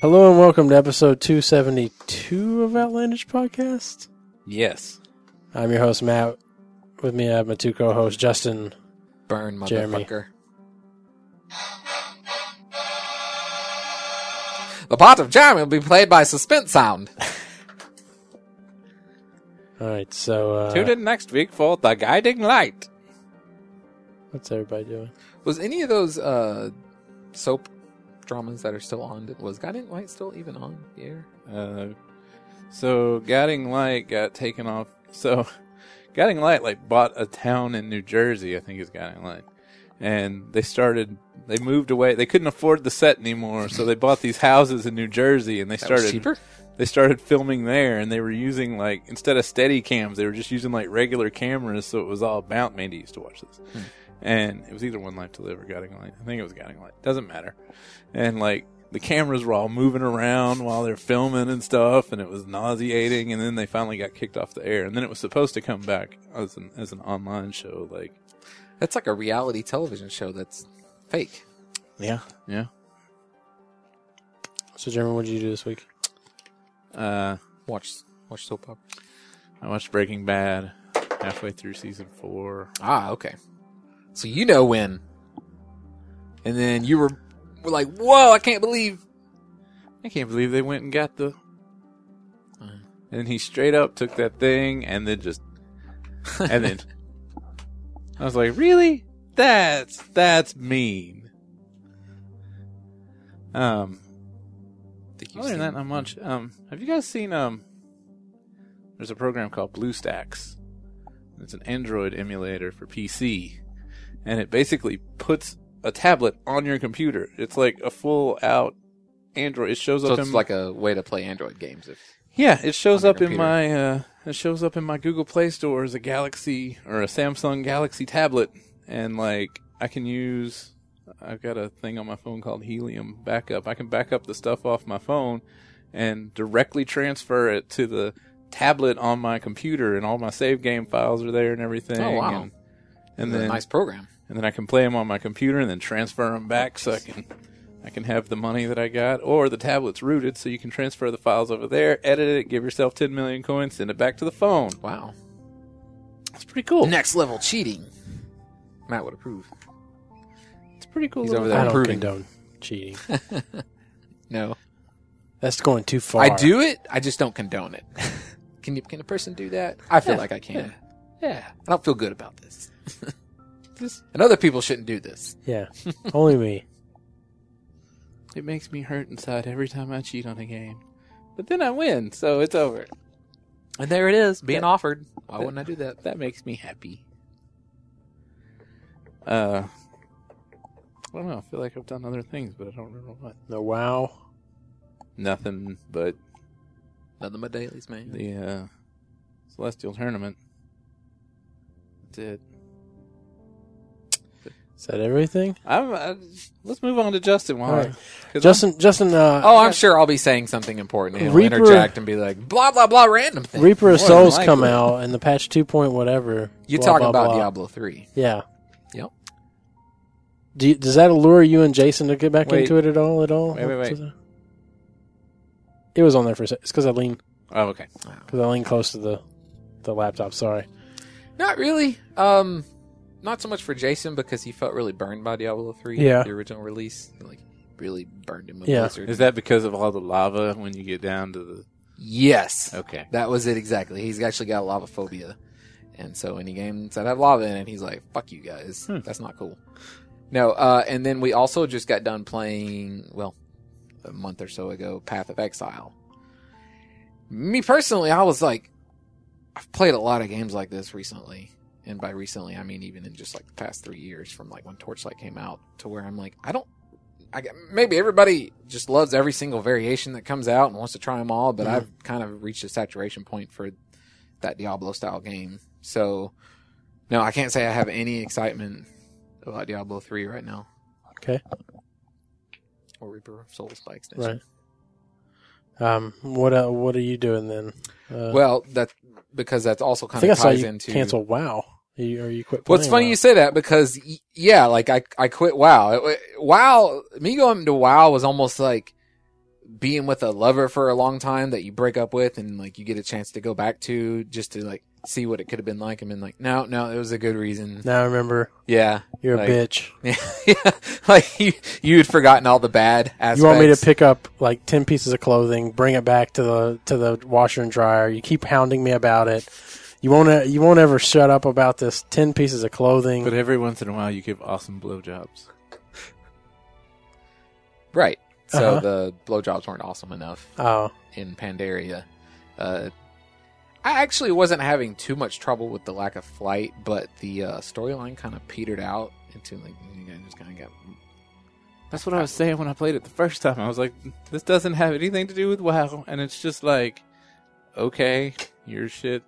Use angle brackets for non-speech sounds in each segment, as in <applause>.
Hello and welcome to episode 272 of Outlandish Podcast. Yes. I'm your host, Matt. With me, I have my two co hosts, Justin. Burn, Jeremy. motherfucker. The part of Jeremy will be played by suspense sound. <laughs> All right, so uh, Tune in next week for The Guiding Light. what's everybody doing? Was any of those uh, soap dramas that are still on? Was Guiding Light still even on the air? Uh, so Guiding Light got taken off. So <laughs> Guiding Light like bought a town in New Jersey, I think is Guiding Light. And they started they moved away. They couldn't afford the set anymore, so they bought these houses in New Jersey and they started cheaper. they started filming there and they were using like instead of steady cams, they were just using like regular cameras so it was all about Mandy used to watch this. Hmm. And it was either One Life to Live or Guiding Light. I think it was Guiding Light. Doesn't matter. And like the cameras were all moving around while they're filming and stuff, and it was nauseating. And then they finally got kicked off the air, and then it was supposed to come back as an as an online show. Like, That's like a reality television show that's fake. yeah, yeah. So, Jeremy, what did you do this week? Uh, Watch watch soap operas. I watched Breaking Bad halfway through season four. Ah, okay. So you know when. And then you were, were like, whoa, I can't believe. I can't believe they went and got the. And he straight up took that thing and then just, and then I was like, really? That's that's mean. Um, other than that, not much. Um, have you guys seen um? There's a program called BlueStacks. It's an Android emulator for PC, and it basically puts a tablet on your computer. It's like a full out Android. It shows So up it's in like a way to play Android games. If yeah, it shows up in my uh, it shows up in my Google Play Store as a Galaxy or a Samsung Galaxy tablet, and like I can use. I've got a thing on my phone called Helium Backup. I can back up the stuff off my phone and directly transfer it to the tablet on my computer, and all my save game files are there and everything. Oh, wow. And, and then nice program. And then I can play them on my computer and then transfer them back so I can I can have the money that I got or the tablet's rooted so you can transfer the files over there, edit it, give yourself 10 million coins, send it back to the phone. Wow. That's pretty cool. Next level cheating. Matt would approve. It's pretty cool. He's over there I don't improving. condone cheating. <laughs> No, That's going too far. I do it. I just don't condone it. <laughs> can you? Can a person do that? I feel Yeah, like I can. Yeah. I don't feel good about this. <laughs> Just, And other people shouldn't do this. Yeah, only me. <laughs> it makes me hurt inside every time I cheat on a game. But then I win, so it's over. And there it is, being That- offered. Why wouldn't I do that? That makes me happy. Uh I don't know. I feel like I've done other things, but I don't remember what. No, wow. Nothing but Nothing but dailies, man. the uh, Celestial Tournament. That's it. Is that everything? I'm, I, let's move on to Justin. I- right. Justin, Justin, uh, Oh, I'm sure I'll be saying something important. He'll Reaper- interject and be like, blah, blah, blah, random thing. Reaper of More Souls come out and the patch 2 point whatever. You're talking blah, about blah. Diablo 3. Yeah. Yep. Do you, does that allure you and Jason to get back Wait. into it at all? At all? Wait, wait, wait. It was on there for a sec. It's because I lean Oh, okay. because I lean close to the the laptop. Sorry. Not really. Um, not so much for Jason because he felt really burned by Diablo 3, Yeah. the original release. Like, really burned him with Yeah. Blizzard. Is that because of all the lava when you get down to the? Yes. Okay. That was it exactly. He's actually got lava phobia. And so any games that have lava in it, he's like, fuck you guys. Hmm. That's not cool. No, uh, and then we also just got done playing, well, a month or so ago, Path of Exile. Me personally, I was like, I've played a lot of games like this recently. And by recently, I mean even in just like the past three years from like when Torchlight came out to where I'm like, I don't, I, maybe everybody just loves every single variation that comes out and wants to try them all, but Mhm. I've kind of reached a saturation point for that Diablo style game. So No, I can't say I have any excitement about Diablo three right now. Okay. Or Reaper of Souls by extension. Right. Um. What uh, What are you doing then? Uh, Well, that because that's also kind of ties into cancel WoW. You, or you quit. Well, funny WoW. you say that because yeah, like I I quit WoW. It, WoW, me going to WoW was almost like being with a lover for a long time that you break up with and like you get a chance to go back to just to like see what it could have been like and been like, no, no, it was a good reason. Now I remember Yeah, you're Like, a bitch. <laughs> yeah, <laughs> like you you had forgotten all the bad aspects. You want me to pick up like ten pieces of clothing, bring it back to the to the washer and dryer. You keep hounding me about it. You won't. e- You won't ever shut up about this ten pieces of clothing. But every once in a while, you give awesome blowjobs. right? So Uh-huh. the blowjobs weren't awesome enough. oh, in Pandaria. Uh, I actually wasn't having too much trouble with the lack of flight, but the uh, storyline kind of petered out into like you guys just kind of got. That's what I was saying when I played it the first time. I was like, this doesn't have anything to do with WoW, and it's just like, okay, your shit.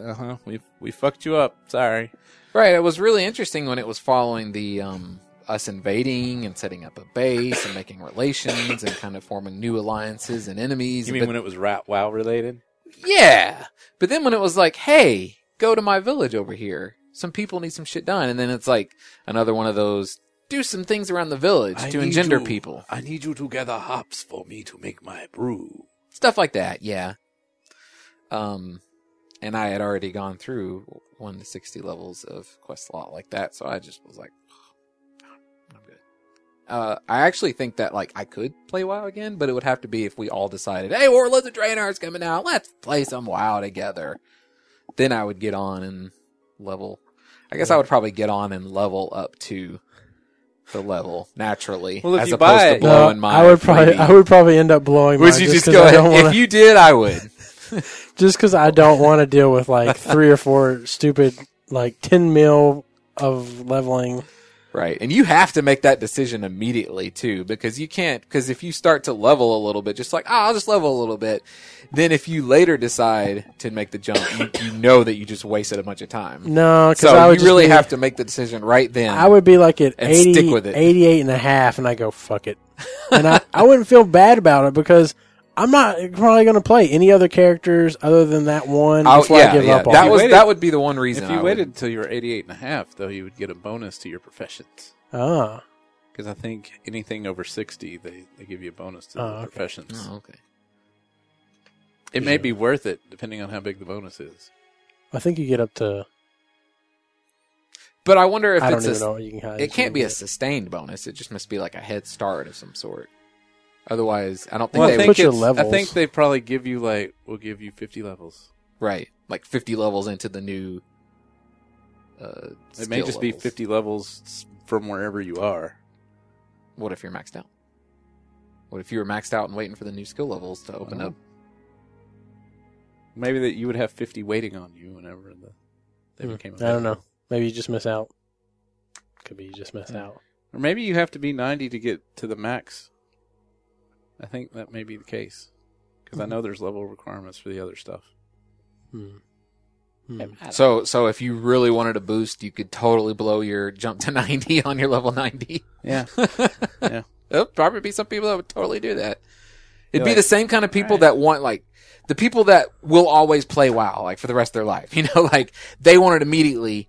Uh huh. We we fucked you up. Sorry. Right, it was really interesting when it was following the um, us invading and setting up a base and making relations and kind of forming new alliances and enemies. You mean but, when it was rat WoW related? yeah, but then when it was like, hey, go to my village over here. Some people need some shit done, and then it's like another one of those do some things around the village to engender people. I need you to gather hops for me to make my brew. stuff like that yeah um and i had already gone through 1 to 60 levels of quest lot like that so i just was like i'm good uh i actually think that like i could play wow again but it would have to be if we all decided hey warlords of draenor's coming out let's play some wow together then i would get on and level i guess i would probably get on and level up to the level naturally Well, if as you opposed buy to blowing no, my I would probably. freebie. I would probably end up blowing. would mine you just just 'cause go I ahead don't wanna- if you did i would just because I don't want to deal with like three or four stupid like ten mil of leveling. Right. And you have to make that decision immediately too, because you can't, because if you start to level a little bit, just like, oh, I'll just level a little bit. Then if you later decide to make the jump, you, you know that you just wasted a bunch of time. No, because So I would you really be- have to make the decision right then. I would be like at And 80, stick with it. 88 and a half, and I go fuck it, and I I wouldn't feel bad about it because. I'm not probably going to play any other characters other than that one Oh, before yeah, I give yeah. up on That it. was waited- that would be the one reason. If you I waited would- until you were 88 and a half, though, you would get a bonus to your professions. Ah, Because I think anything over 60, they, they give you a bonus to Oh, the okay. professions. Oh, okay. It may be worth it, depending on how big the bonus is. I think you get up to. But I wonder if I don't it's even a, know you can. it can't be a sustained bonus. It just must be like a head start of some sort. Otherwise, I don't think Well, they I would think, Put your it's- I levels. think they probably give you, like, we'll give you 50 levels. right like 50 levels into the new. Uh, It may skill just be levels. 50 levels s- from wherever you are. What if you're maxed out? What if you were maxed out and waiting for the new skill levels to open Oh. up? Maybe that you would have 50 waiting on you whenever the, they Hmm, became I don't know. Maybe you just miss out. Could be you just miss Yeah. out. Or maybe you have to be 90 to get to the max. I think that may be the case. Because I know there's level requirements for the other stuff. Hmm. Hmm. So, so if you really wanted a boost, you could totally blow your jump to <laughs> 90 on your level 90. Yeah. <laughs> Yeah. There'll probably be some people that would totally do that. It'd You're be like, the same kind of people "Alright." that want like the people that will always play WoW like for the rest of their life. <laughs> You know, like they want it immediately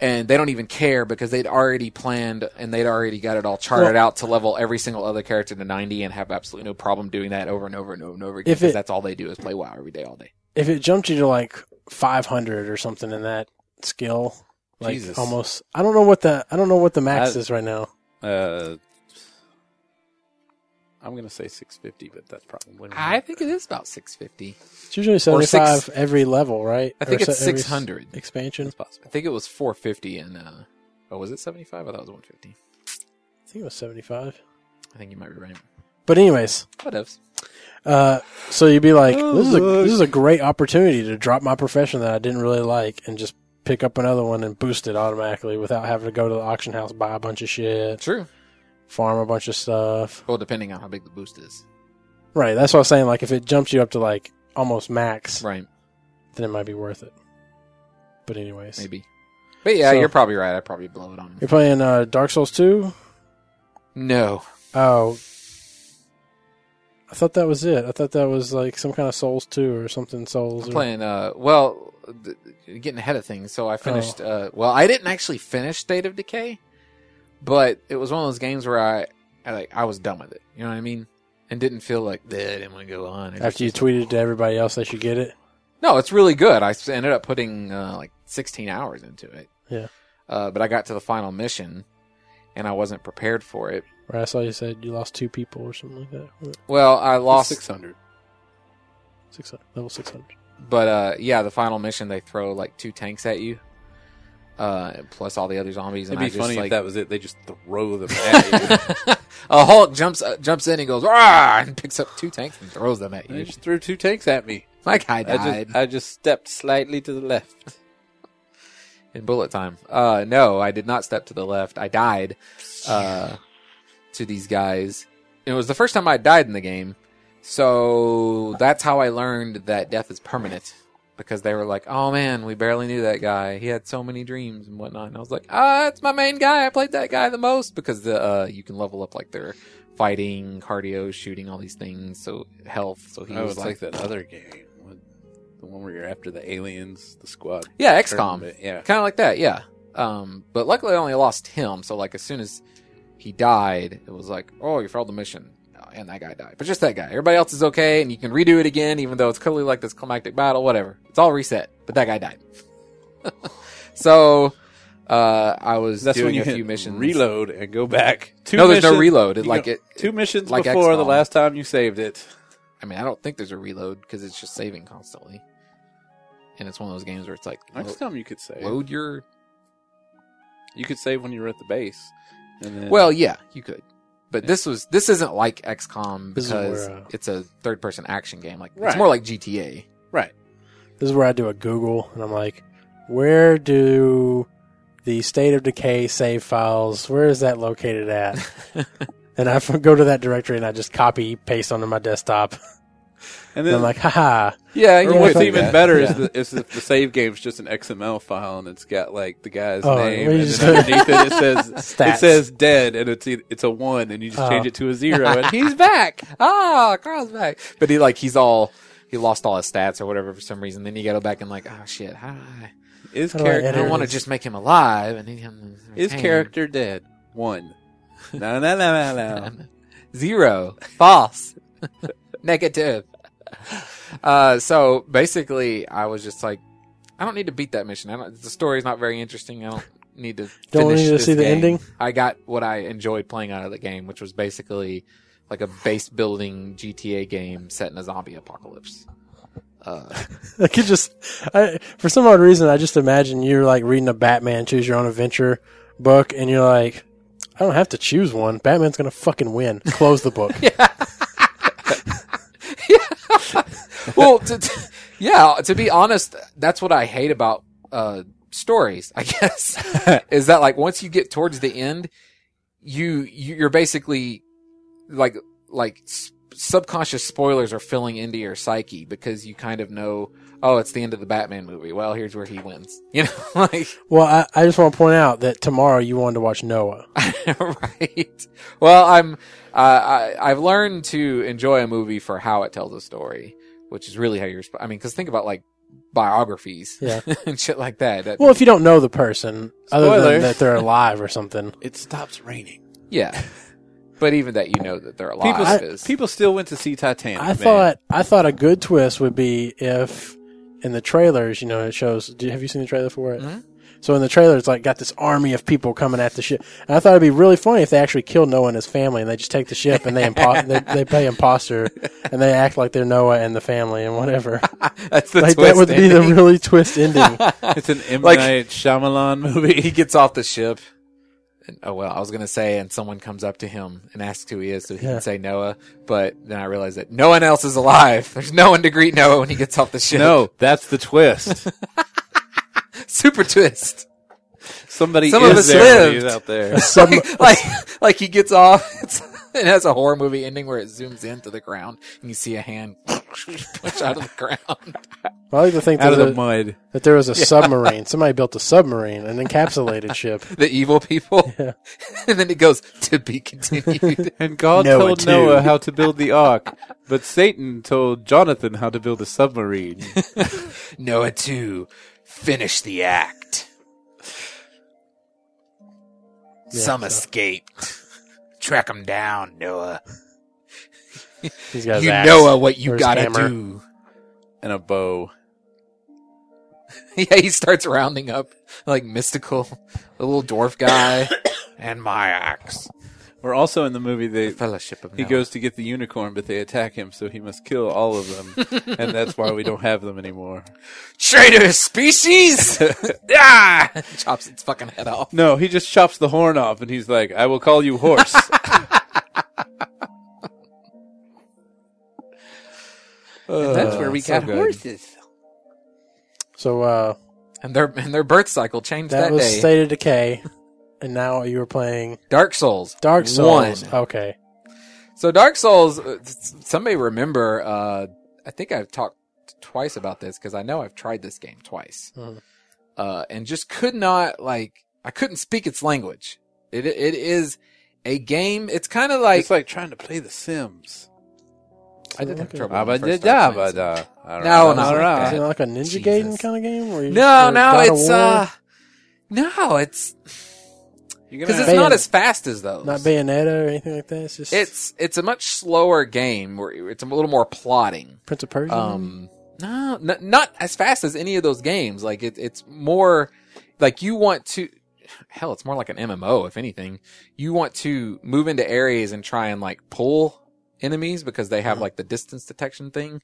and they don't even care because they'd already planned and they'd already got it all charted Well- out to level every single other character to 90 and have absolutely no problem doing that over and over and over and over again If because that's all they do is play WoW every day all day. If it jumped you to like 500 or something in that skill, like Jesus. almost, I don't know what the I don't know what the max I- is right now. Uh, I'm going to say 650, but that's probably. I think it is about 650. It's usually 75 six- every level, right? I think Or it's se- 600. expansion. It's possible. I think it was 450 and uh oh was it 75? I thought it was 150. I think it was 75. I think you might be right. But anyways, What else? uh, so you'd be like, Oh, this is a gosh. this is a great opportunity to drop my profession that I didn't really like and just pick up another one and boost it automatically without having to go to the auction house buy a bunch of shit, True. Farm a bunch of stuff. Well, depending on how big the boost is. Right. That's what I was saying. Like if it jumps you up to like almost max, Right. then it might be worth it. But anyways, Maybe. But yeah, So- you're probably right. I probably blow it on. You're playing uh, Dark Souls 2? No, Oh. I thought that was it. I thought that was like some kind of Souls 2 or something Souls. I'm or- playing. Uh, well, th- getting ahead of things. So I finished. Uh, well, I didn't actually finish State of Decay, but it was one of those games where I, I like, I was done with it. You know what I mean? And didn't feel like that. I didn't want to go on. I just- After you tweeted to everybody else they should get it. No, it's really good. I s- ended up putting uh, like 16 hours into it. Yeah. Uh, but I got to the final mission, and I wasn't prepared for it. Right, I saw you said you lost two people or something like that. Well, I lost, six hundred. 600, level 600. but uh, yeah, the final mission they throw like two tanks at you, uh, plus all the other zombies. It'd and be I funny like, if that was it. They just throw them at you. <laughs> a Hulk jumps uh, jumps in and goes Rah! and picks up two tanks and throws them at they you. just threw two tanks at me. My guy I died just, I just stepped slightly to the left. <laughs> in bullet time. Uh, no, I did not step to the left. I died uh, to these guys. It was the first time I died in the game, so that's how I learned that death is permanent. Because they were like, "Oh man, we barely knew that guy. He had so many dreams and whatnot." And I was like, "Ah, it's my main guy. I played that guy the most because the uh, you can level up like their fighting, cardio, shooting, all these things. So health. So he oh, was like, like, that other game, the one where you're after the aliens, the squad. yeah, XCOM. tournament. Yeah, kind of like that yeah um but luckily i only lost him so like as soon as he died it was like oh you failed the mission and that guy died but just that guy everybody else is okay and you can redo it again even though it's clearly like this climactic battle whatever it's all reset but that guy died <laughs> so uh i was that's when doing you a few missions reload and go back. Two no there's no reload it, like it two missions like before the last time you saved it. i mean i don't think there's a reload because it's just saving constantly and it's one of those games where it's like Next time you could save. load your You could save when you were at the base. And then, Well, yeah, you could. But this was this isn't like XCOM This because where, uh, it's a third person action game. Like Right. it's more like GTA. right. This is where I do a Google and I'm like, where do the State of Decay save files, where is that located at? <laughs> and I <laughs> go to that directory and I just copy, paste onto my desktop. And then, I'm like, haha. Yeah, or yeah, what's even that. better Yeah. is, the, is if the save game's just an XML file and it's got like the guy's Oh, name, and just- underneath it it says <laughs> it says dead, and it's it's a one, and you just Oh. change it to a zero, and <laughs> he's back. ah, Carl's back. But he like he's all he lost all his stats or whatever for some reason. Then you got to go back and like, oh shit, how do I? Is character? I I don't want to just make him alive and him is character dead? One. No, no, no, no, no. zero false <laughs> negative. <laughs> Uh, so basically, I was just like, I don't need to beat that mission. I don't, the story's not very interesting. I don't need to. Don't finish need to see the game. ending? I got what I enjoyed playing out of the game, which was basically like a base building GTA game set in a zombie apocalypse. Uh, <laughs> I could just, I, for some odd reason, I just imagine you're like reading a Batman Choose Your Own Adventure book and you're like, I don't have to choose one. Batman's going to fucking win. Close the book. <laughs> <laughs> well, to, to- yeah, to be honest, that's what I hate about uh, stories. I <laughs> guess is that like once you get towards the end, you you- you're basically like like subconscious spoilers are filling into your psyche because you kind of know. Oh, it's the end of the Batman movie. Well, here's where he wins. <laughs> You know, like Well, I, I just want to point out that tomorrow you wanted to watch Noah. <laughs> right. Well, I'm uh, I I've learned to enjoy a movie for how it tells a story, which is really how you're. I mean, because think about like biographies, Yeah. <laughs> and shit like that. That- Well, if you don't know the person, other than that they're alive or something. It stops raining. yeah, but even that you know that they're alive People, is people still went to see Titanic. I man. thought I thought a good twist would be if in the trailers, you know, it shows. Do, have you seen the trailer for it? Mhm. So in the trailer, it's like got this army of people coming at the ship. And I thought it'd be really funny if they actually killed Noah and his family, and they just take the ship and they impo- <laughs> they, they play imposter and they act like they're Noah and the family and whatever. <laughs> that's the like twist. that would be the really twist ending. <laughs> it's an M Like- Night Shyamalan movie. he gets off the ship. And, oh well, I was gonna say, and someone comes up to him and asks who he is, so he Yeah. can say Noah. But then I realized that no one else is alive. <laughs> There's no one to greet Noah when he gets off the ship. No, that's the twist. <laughs> super twist. Somebody Some of us there. lived. Out there. Sub- <laughs> like like he gets off. It's <laughs> it has a horror movie ending where it zooms into the ground and you see a hand <laughs> push out of the ground. I like to think Out that, of the the- mud. that there was a submarine. Somebody built a submarine, an encapsulated ship. <laughs> The evil people. Yeah. and then it goes to be continued. And God Noah told too. Noah how to build the ark, but Satan told Jonathan how to build a submarine. Noah too. finish the act. Yeah, Some so- escaped. Track him down, Noah. <laughs> He's got You axe know what you gotta hammer. do. and a bow. <laughs> yeah, he starts rounding up like mystical, <laughs> the little dwarf guy, <coughs> and my axe. Or also in the movie, they Fellowship of he Noah. goes to get the unicorn, but they attack him, so he must kill all of them, <laughs> and that's why we don't have them anymore. traitor species. <laughs> ah! Chops its fucking head off. No, he just chops the horn off, and he's like, "I will call you horse." <laughs> And that's where we so got good. horses. So uh, And their and their birth cycle changed that that, was day. State of Decay, and now you were playing Dark Souls. Dark Souls. One. Okay. So Dark Souls, uh, somebody remember, uh, I think I've talked twice about this because I know I've tried this game twice. Mhm. Uh, and just could not, like, I couldn't speak its language. It, it is a game, it's kind of like, it's like trying to play The Sims. I did have Okay. trouble. when I first started playing Sims. No, No, not like Is it like a Ninja Jesus. Gaiden kind of game? Where you No, or no, God it's, uh, no, it's, You're cause it's Bayon- not as fast as those. not Bayonetta or anything like that. It's just It's, it's a much slower game where it's a little more plotting. Prince of Persia. Um, no, n- not as fast as any of those games. Like it, it's more like you want to. Hell, it's more like an MMO, if anything. You want to move into areas and try and like pull enemies because they have like the distance detection thing,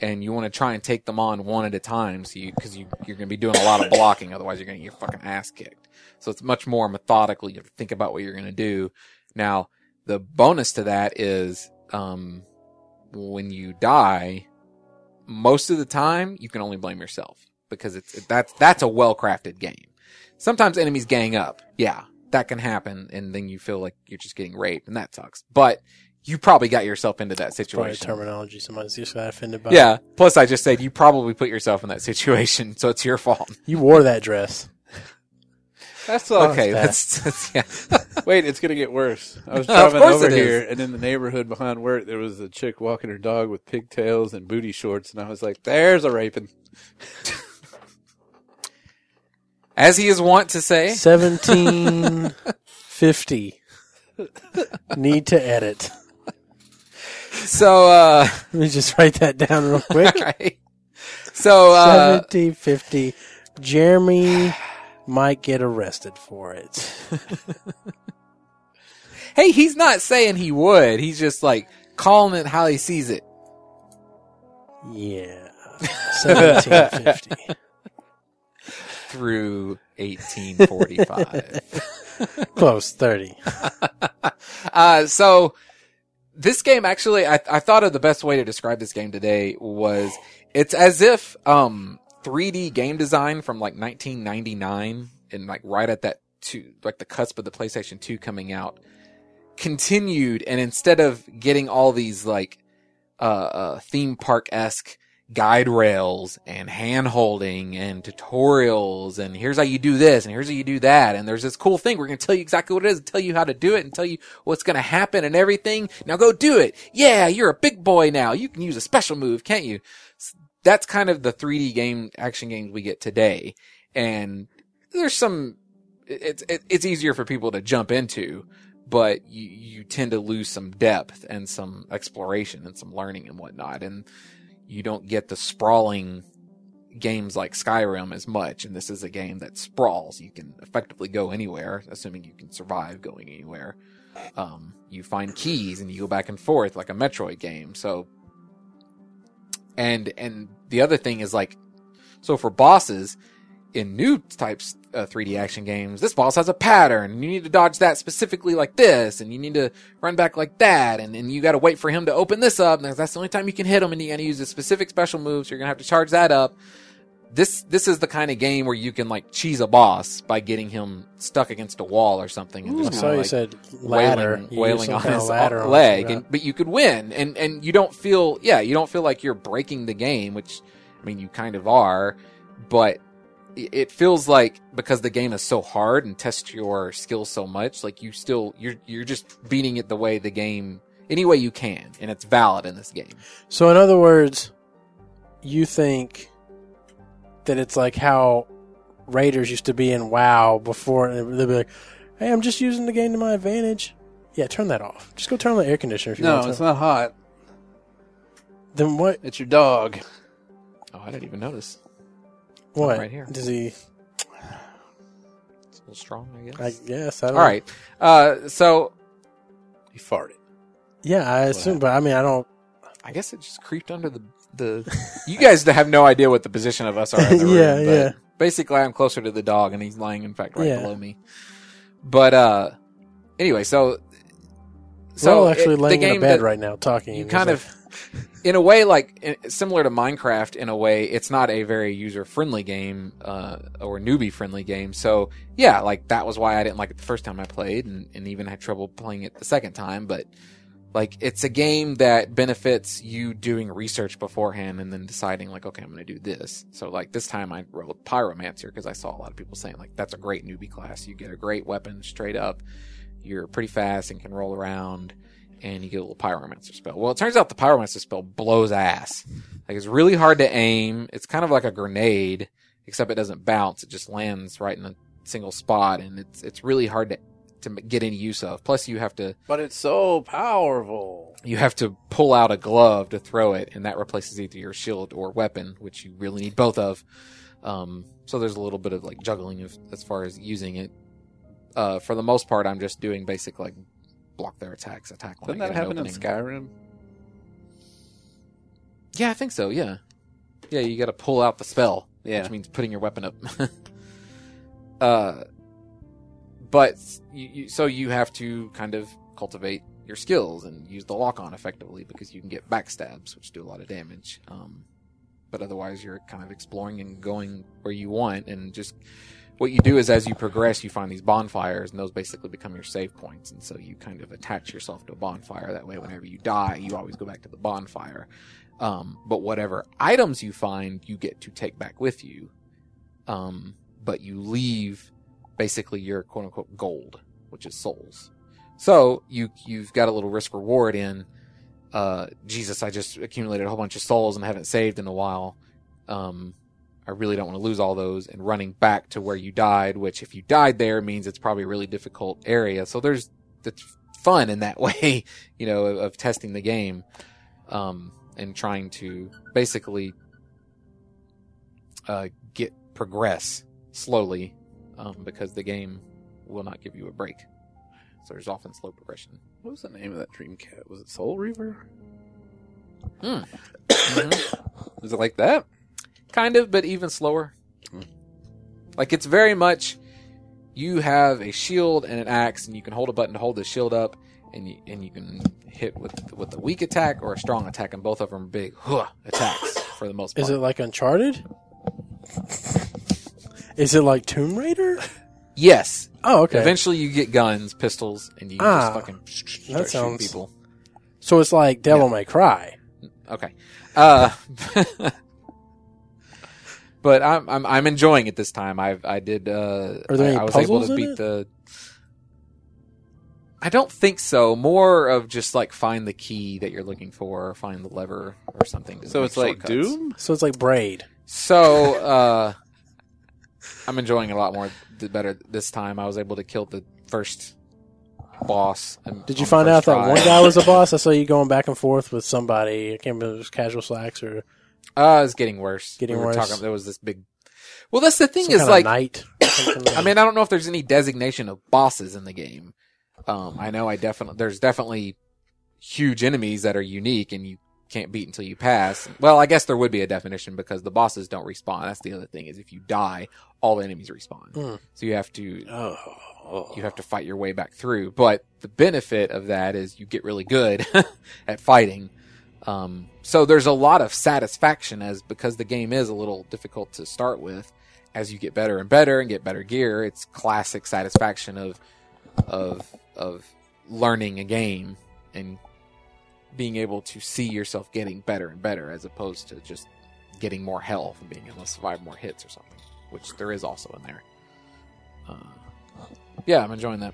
and you want to try and take them on one at a time. So you, because you you're going to be doing a lot of blocking, otherwise you're going to get your fucking ass kicked. So it's much more methodical. You have to think about what you're going to do. Now, the bonus to that is, um, when you die, most of the time you can only blame yourself because it's that's that's a well crafted game. Sometimes enemies gang up, yeah, that can happen, and then you feel like you're just getting raped, and that sucks. But you probably got yourself into that probably situation. terminology somebody's just got offended by. Yeah. Plus, I just said you probably put yourself in that situation, so it's your fault. You wore that dress. That's all. okay, that's, that's yeah. Wait, it's gonna get worse. I was <laughs> driving course over it is. here, and in the neighborhood behind work, there was a chick walking her dog with pigtails and booty shorts, and I was like, "There's a raping." <laughs> As he is wont to say, Seventeen fifty. <laughs> Need to edit. So. uh <laughs> Let me just write that down real <laughs> quick. right. So. uh Seventeen fifty. Jeremy might get arrested for it. <laughs> Hey, he's not saying he would. He's just like calling it how he sees it. Yeah. Seventeen fifty. through 1845. Close. Thirty. uh, so this game actually, I, I thought of the best way to describe this game today was it's as if, um, 3D game design from like 1999 and like right at that two, like the cusp of the PlayStation 2 coming out continued. And instead of getting all these like, uh, uh theme park esque guide rails and hand holding and tutorials and here's how you do this and here's how you do that. And there's this cool thing. We're going to tell you exactly what it is and tell you how to do it and tell you what's going to happen and everything. Now go do it. Yeah you're a big boy now. You can use a special move can't you? That's kind of the 3d game action games we get today. And there's some it's it's easier for people to jump into but you, you tend to lose some depth and some exploration and some learning and whatnot. And you don't get the sprawling games like Skyrim as much. And this is a game that sprawls. You can effectively go anywhere, assuming you can survive going anywhere. Um, you find keys and you go back and forth like a Metroid game. So, and, and the other thing is like, so for bosses in new types uh, 3D action games, this boss has a pattern. You need to dodge that specifically like this and you need to run back like that and, and you got to wait for him to open this up and that's the only time you can hit him and you got to use a specific special move so you're going to have to charge that up. this this is the kind of game where you can like cheese a boss by getting him stuck against a wall or something and just so kinda, you said ladder, wailing, You wailing on his ladder leg, and, but you could win, and and you don't feel yeah, you don't feel like you're breaking the game, which I mean you kind of are, but it- it feels like because the game is so hard and tests your skills so much, like you still you're you're just beating it the way the game any way you can, and it's valid in this game. So in other words, you think that it's like how Raiders used to be in WoW before they'd be like, "Hey, I'm just using the game to my advantage." Yeah, turn that off. Just go turn on the air conditioner if you No, want to. it's not hot. Then what? It's your dog. Oh, I didn't even notice. What? right here. Does he? It's a little strong, I guess. I guess. I don't All right. Uh, so He farted. Yeah, I assume, but I mean, I don't. I guess it just creeped under the the. you guys have no idea what the position of us are. In the <laughs> room, Yeah, but yeah. Basically, I'm closer to the dog, and he's lying, in fact, right Yeah. below me. But uh, anyway, so So so we're all actually it- the laying in a game bed that- right now talking. you and kind it's of in a way like similar to minecraft in a way it's not a very user friendly game uh, or newbie friendly game. So yeah like that was why i didn't like it the first time i played and, and even had trouble playing it the second time. But like it's a game that benefits you doing research beforehand and then deciding like okay i'm going to do this. So like this time i rolled pyromancer because i saw a lot of people saying like that's a great newbie class. You get a great weapon straight up. You're pretty fast and can roll around and you get a little pyromancer spell. Well, it turns out the pyromancer spell blows ass. Like it's really hard to aim. It's kind of like a grenade, except it doesn't bounce. It just lands right in a single spot, and it's it's really hard to to get any use of. Plus, you have to But it's so powerful. you have to pull out a glove to throw it, and that replaces either your shield or weapon, which you really need both of. Um, so there's a little bit of like juggling of, as far as using it. Uh, for the most part, I'm just doing basic like block their attacks, attack. when Doesn't that happen in. Skyrim? Yeah, I think so. Yeah, yeah. You got to pull out the spell, Yeah. which means putting your weapon up. <laughs> uh, but you, you, so you have to kind of cultivate your skills and use the lock on effectively because you can get backstabs, which do a lot of damage. Um, but otherwise, you're kind of exploring and going where you want, and just what you do is as you progress, you find these bonfires, and those basically become your save points. And so you kind of attach yourself to a bonfire. That way, whenever you die, you always go back to the bonfire. Um, but whatever items you find, you get to take back with you. Um, but you leave basically your quote unquote gold, which is souls. So you you've got a little risk reward in. Uh, Jesus, I just accumulated a whole bunch of souls and haven't saved in a while. Um, I really don't want to lose all those and running back to where you died, which if you died there means it's probably a really difficult area. So there's that's fun in that <laughs> way, you know, of, of testing the game, um, and trying to basically, uh, get progress slowly, um, because the game will not give you a break. So there's often slow progression. What was the name of that dream cat? Was it Soul Reaver? <coughs> Mhm. Was it like that? Kind of, but even slower. Hmm. Like it's very much you have a shield and an axe, and you can hold a button to hold the shield up, and you and you can hit with with a weak attack or a strong attack, and both of them are big huh, attacks for the most part. Is it like Uncharted? Is it like Tomb Raider? yes. Oh, okay. Eventually, you get guns, pistols, and you Ah, just fucking start that shooting people. so it's like Devil May Cry. Okay. Uh, <laughs> but I'm, I'm I'm enjoying it this time. I I did. Uh, Are there I, any I was able puzzles to in beat it? the. I don't think so. More of just like find the key that you're looking for, or find the lever or something. So it's like shortcuts. Doom? So it's like Braid. So uh, I'm enjoying it a lot more th- better this time. I was able to kill the first boss. Did you find out first that one guy was a <laughs> boss? I saw you going back and forth with somebody. I can't remember if it was Casual Slacks or Uh, it's getting worse. Getting we worse. Talking, there was this big. Well, that's the thing some is like of knight. <clears throat> I mean, I don't know if there's any designation of bosses in the game. Um, I know I definitely there's definitely huge enemies that are unique and you can't beat until you pass. Well, I guess there would be a definition because the bosses don't respawn. That's the other thing is if you die, all the enemies respawn. Hmm. So you have to Oh. you have to fight your way back through. But the benefit of that is you get really good <laughs> at fighting. Um, so there's a lot of satisfaction as because the game is a little difficult to start with. As you get better and better and get better gear, it's classic satisfaction of of of learning a game and being able to see yourself getting better and better as opposed to just getting more health and being able to survive more hits or something, which there is also in there. Uh, yeah, I'm enjoying that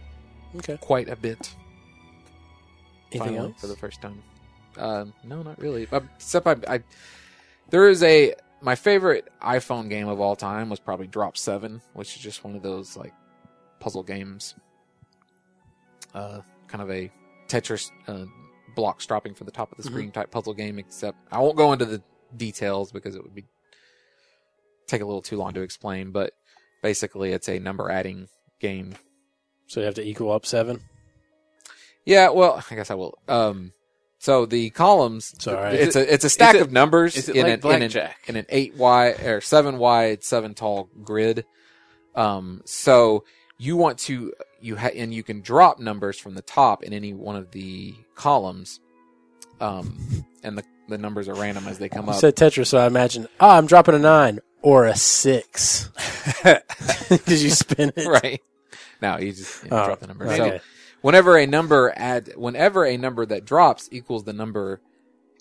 Okay. quite a bit. Anything finally, else? for the first time? Uh, no, not really. Uh, Except I, I, there is a my favorite iPhone game of all time was probably Drop Seven, which is just one of those like puzzle games. Uh, kind of a Tetris uh, blocks dropping from the top of the screen type puzzle game. Except I won't go into the details because it would be take a little too long to explain. But basically, it's a number adding game So you have to equal up seven. Yeah, well, I guess I will. Um, so the columns, It's it's a it's a stack it- of numbers in, like an, in an in an eight wide or seven wide, seven tall grid. Um, so you want to you ha- and you can drop numbers from the top in any one of the columns. Um, and the the numbers are random as they come You up. said Tetris, so I imagine, ah, I'm dropping a nine or a six. <laughs> <laughs> Because you spin it. right. Now you just you know, Oh, drop the number. okay. So whenever a number add whenever a number that drops equals the number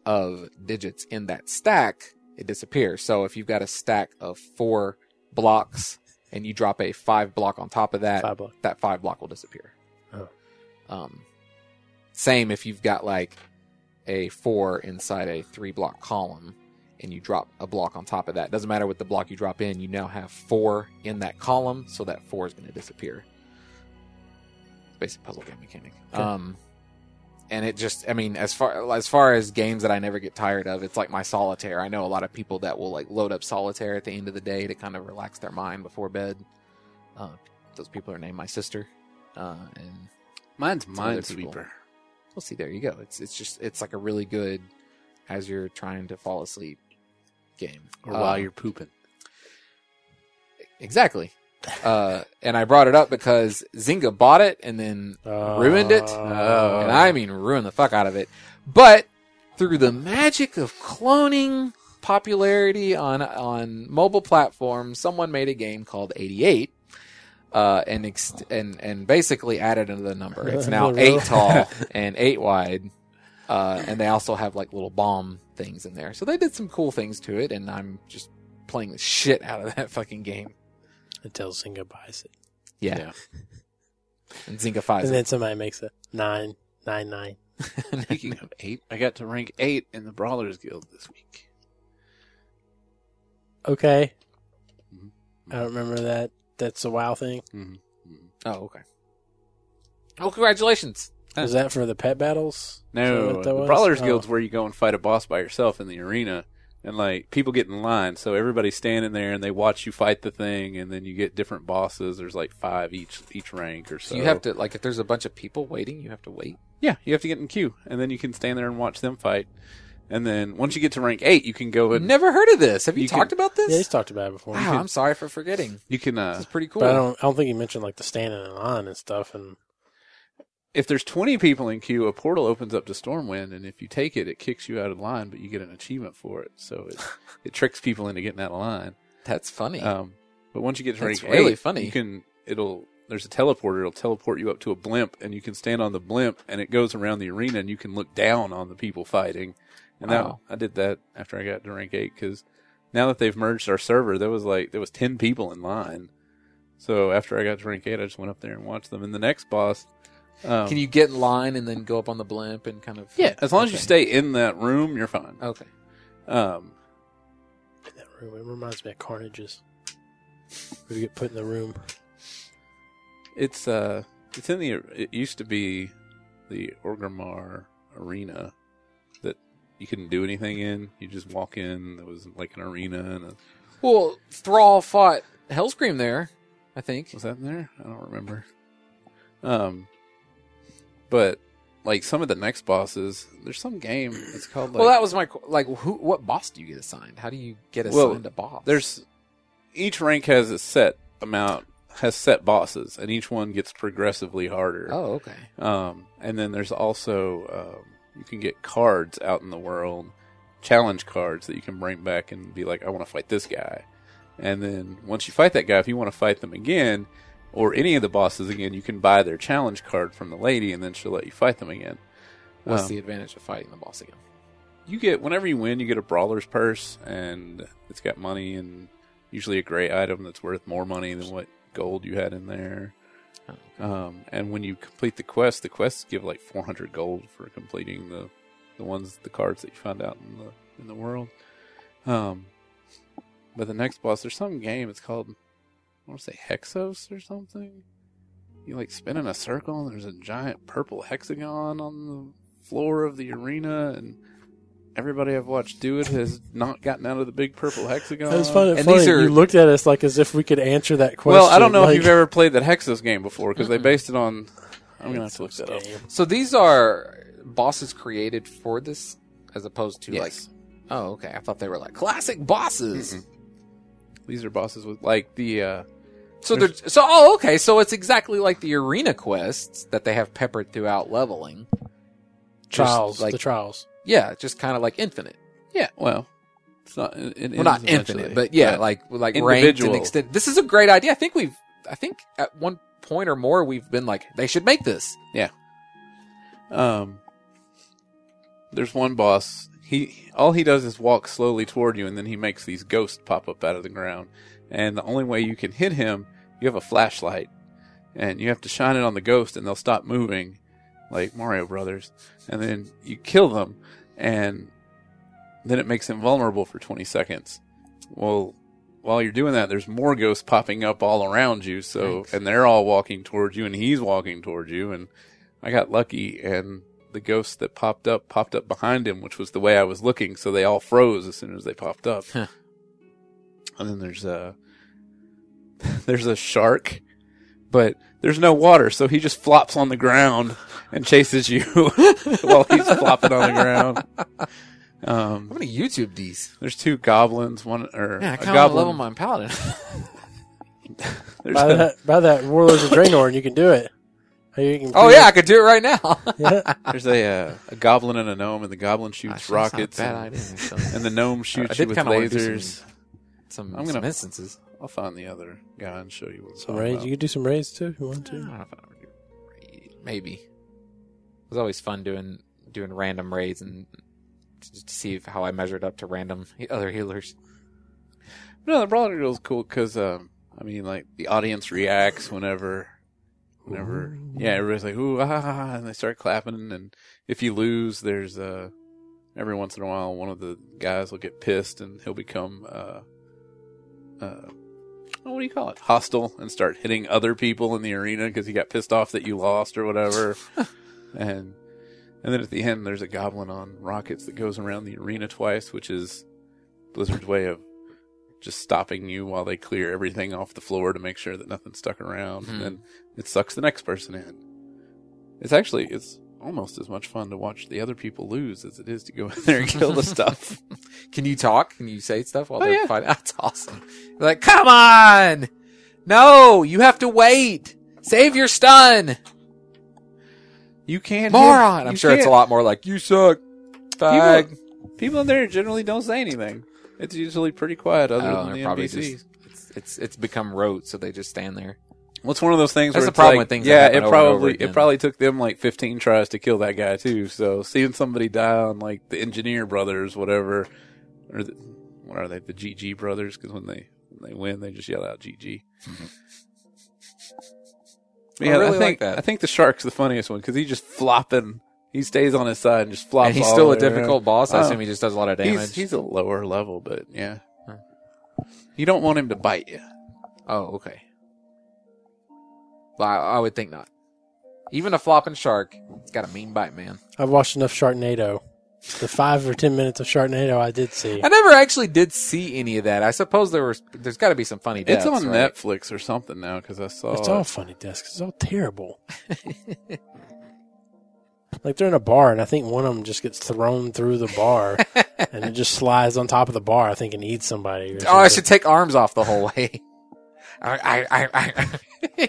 of digits in that stack, it disappears. So if you've got a stack of four blocks and you drop a five block on top of that, Five block. that five block will disappear. Oh. Um, same if you've got like a four inside a three block column and you drop a block on top of that. Doesn't matter what the block you drop in, you now have four in that column, so that four is going to disappear. Basic puzzle game mechanic. Okay. Um, and it just, I mean, as far as far as games that I never get tired of, it's like my solitaire. I know a lot of people that will like load up solitaire at the end of the day to kind of relax their mind before bed. Uh, those people are named my sister, uh, and Mine's other We'll see, there you go. It's it's just it's like a really good as you're trying to fall asleep game. Or Uh, while you're pooping. exactly. Uh, and I brought it up because Zynga bought it and then Ruined it? Oh. and I mean ruined the fuck out of it. But through the magic of cloning popularity on on mobile platforms, someone made a game called 88. Uh, and ex- and and basically added another number. It's now <laughs> eight tall and eight wide, uh, and they also have like little bomb things in there. So they did some cool things to it, and I'm just playing the shit out of that fucking game. Until Zynga buys it. Yeah, Yeah. and Zynga Five. And then somebody makes a nine, nine, nine. <laughs> Speaking of eight, I got to rank eight in the Brawlers Guild this week. Okay. Mhm. I don't remember that. That's a WoW thing. Mm-hmm. oh, okay. Oh, congratulations! Was that for the pet battles? No, the was? Brawlers Oh. Guild's where you go and fight a boss by yourself in the arena, and like people get in line, so everybody's standing there and they watch you fight the thing, and then you get different bosses. There's like five each each rank or so. So you have to like if there's a bunch of people waiting, you have to wait. yeah, you have to get in queue, and then you can stand there and watch them fight. And then once you get to rank eight, you can go and Never heard of this. Have you, You talked can- about this? Yeah, he's talked about it before. wow, I'm sorry for forgetting. you can This uh, is pretty cool. But I don't. I don't think he mentioned like the standing in line and stuff. And if there's 20 people in queue, a portal opens up to Stormwind, and if you take it, it kicks you out of line, but you get an achievement for it. So it, it tricks people into getting out of line. That's funny. Um, but once you get to rank really eight, funny. you can it'll there's a teleporter. It'll teleport you up to a blimp, and you can stand on the blimp, and it goes around the arena, and you can look down on the people fighting. And Wow. I did that after I got to rank eight because now that they've merged our server, there was like there was 10 people in line. So after I got to rank eight, I just went up there and watched them. And the next boss. Um, Can you get in line and then go up on the blimp and kind of Yeah, as long as you stay in that room, you're fine. Okay. Um, in that room, it reminds me of Carnage's. We get put in the room. it's uh, it's in the. It used to be the Orgrimmar arena that you couldn't do anything in. You just walk in. There was like an arena, and a, Well, Thrall fought Hellscream there, I think. was that in there? I don't remember. Um, but like some of the next bosses, there's some game. It's called like well, that was my qu- like. Who? What boss do you get assigned? How do you get Well, assigned a boss? there's each rank has a set amount has set bosses, and each one gets progressively harder. Oh, okay. Um, and then there's also um, you can get cards out in the world, challenge cards that you can bring back and be like, I want to fight this guy. And then once you fight that guy, if you want to fight them again, or any of the bosses again, you can buy their challenge card from the lady, and then she'll let you fight them again. What's Um, the advantage of fighting the boss again? you get whenever you win, you get a brawler's purse, and it's got money and usually a great item that's worth more money than what gold you had in there. Um, and when you complete the quest, the quests give like 400 gold for completing the the ones the cards that you find out in the in the world. Um, but the next boss, there's some game. It's called I want to say Hexos or something. You like spin in a circle, and there's a giant purple hexagon on the floor of the arena, and everybody I've watched do it has not gotten out of the big purple hexagon. It was fun. And funny. these are- you looked at us like as if we could answer that question. Well, I don't know like, if you've ever played that Hexos game before because they based it on. I'm gonna have to look that up. So these are bosses created for this, as opposed to Yes. like. Oh, okay. I thought they were like classic bosses. Mm-mm. These are bosses with like the uh So they're so. Oh, okay. So it's exactly like the arena quests that they have peppered throughout leveling. Just trials, like the trials. yeah, just kind of like infinite. yeah, well, it's not it, it well, not infinite, but yeah, like like ranked and individual. extended. This is a great idea. I think we've. I think at one point or more we've been like they should make this. Yeah. Um there's one boss he all he does is walk slowly toward you and then he makes these ghosts pop up out of the ground and the only way you can hit him you have a flashlight and you have to shine it on the ghost and they'll stop moving like Mario Brothers and then you kill them and then it makes him vulnerable for 20 seconds well while you're doing that there's more ghosts popping up all around you so Nice. and they're all walking towards you and he's walking towards you and I got lucky and the ghosts that popped up popped up behind him, which was the way I was looking, so they all froze as soon as they popped up. Huh. And then there's a <laughs> there's a shark, but there's no water, so he just flops on the ground and chases you <laughs> while he's flopping on the ground. Um, I'm gonna YouTube these. there's two goblins, one or Yeah, I a kind of goblin. level my paladin. <laughs> there's By a- that, by that Warlords of Draenor, and you can do it. You can oh yeah, I could do it right now. yeah. there's a uh, a goblin and a gnome, and the goblin shoots Actually, that's not a rockets, bad and, idea. and the gnome I shoots you with kinda wanna do lasers. some- Some, I'm gonna- instances. I'll find the other guy and show you what I'm Some raids. about. You could do some raids too if you want I to. don't know if I would do raid. Maybe. It was always fun doing doing random raids and just to see if, how I measured up to random he- other healers. No, the brawler girl is cool because um, I mean, like the audience reacts whenever, whenever, yeah, everybody's like ooh ah, ah, ah," and they start clapping. And if you lose, there's uh, every once in a while one of the guys will get pissed and he'll become uh, uh, what do you call it? Hostile and start hitting other people in the arena because he got pissed off that you lost or whatever. <laughs> and and then at the end, there's a goblin on rockets that goes around the arena twice, which is Blizzard's way of just stopping you while they clear everything off the floor to make sure that nothing's stuck around, Hmm. and then it sucks the next person in. It's actually it's almost as much fun to watch the other people lose as it is to go in there and kill the <laughs> stuff. Can you talk? Can you say stuff while Oh, they're yeah. fighting? <laughs> That's awesome. You're like, come on! No, you have to wait. Save your stun, You can't moron. hit- I'm you sure it's a lot more like you suck. Fag. People in there generally don't say anything. It's usually pretty quiet, other Oh, than they're the probably NPCs. just it's, it's it's become rote, so they just stand there. Well, it's one of those things That's where the problem like, with things yeah, it probably it probably took them like 15 tries to kill that guy too. So seeing somebody die on like the Engineer Brothers, whatever, or the, what are they, the GG Brothers? Because when they when they win, they just yell out GG. Mm-hmm. I yeah, I, really like think that. I think the shark's the funniest one because he's just flopping. He stays on his side and just flops. and he's still a around. difficult boss. I Oh. assume he just does a lot of damage. He's, he's a lower level, but yeah, Huh. you don't want him to bite you. Oh, okay. Well, I, I would think not. Even a flopping shark, it's got a mean bite, man. I've watched enough Sharknado. The five or ten minutes of Sharknado I did see. I never actually did see any of that. I suppose there was. There's got to be some funny deaths. it's on right? Netflix or something now because I saw. It's it. all funny desks. It's all terrible. like they're in a bar, and I think one of them just gets thrown through the bar, <laughs> and it just slides on top of the bar. I think and eats somebody. Or Oh, I something. should take arms off the whole way. <laughs> I, I, I, I,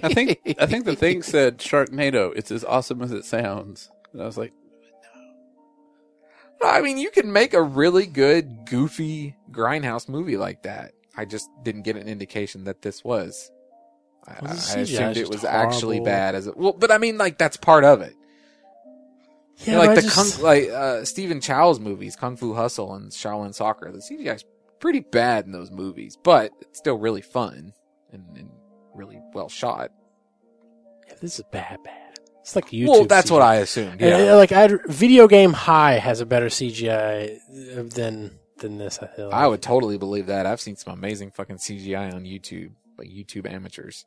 I think I think the thing <laughs> said Sharknado. It's as awesome as it sounds, and I was like, I mean, you can make a really good, goofy grindhouse movie like that. I just didn't get an indication that this was. I, Well, I assumed it was actually bad as it. Well, but I mean, like that's part of it. Yeah, like the just- kung, like uh, Stephen Chow's movies, Kung Fu Hustle and Shaolin Soccer. The CGI's pretty bad in those movies, but it's still really fun and, and really well shot. Yeah, this is bad, bad. It's like YouTube. well, that's CGI. what I assumed. Yeah, uh, like I, video game High has a better CGI than than this. I feel. I would totally believe that. I've seen some amazing fucking CGI on YouTube, like YouTube amateurs.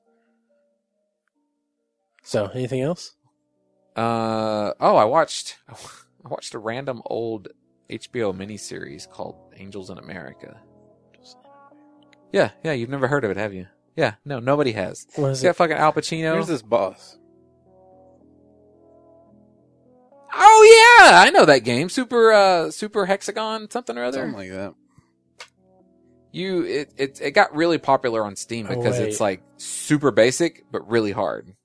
So, anything else? Uh oh, I watched <laughs> I watched a random old HBO miniseries called Angels in America. Yeah, yeah, you've never heard of it, have you? Yeah, no, nobody has. What It's is got it? fucking Al Pacino. Here's this boss. Oh yeah, I know that game. Super uh Super Hexagon something or other. Something like that. You it, it it got really popular on Steam Oh, because wait. it's like super basic but really hard.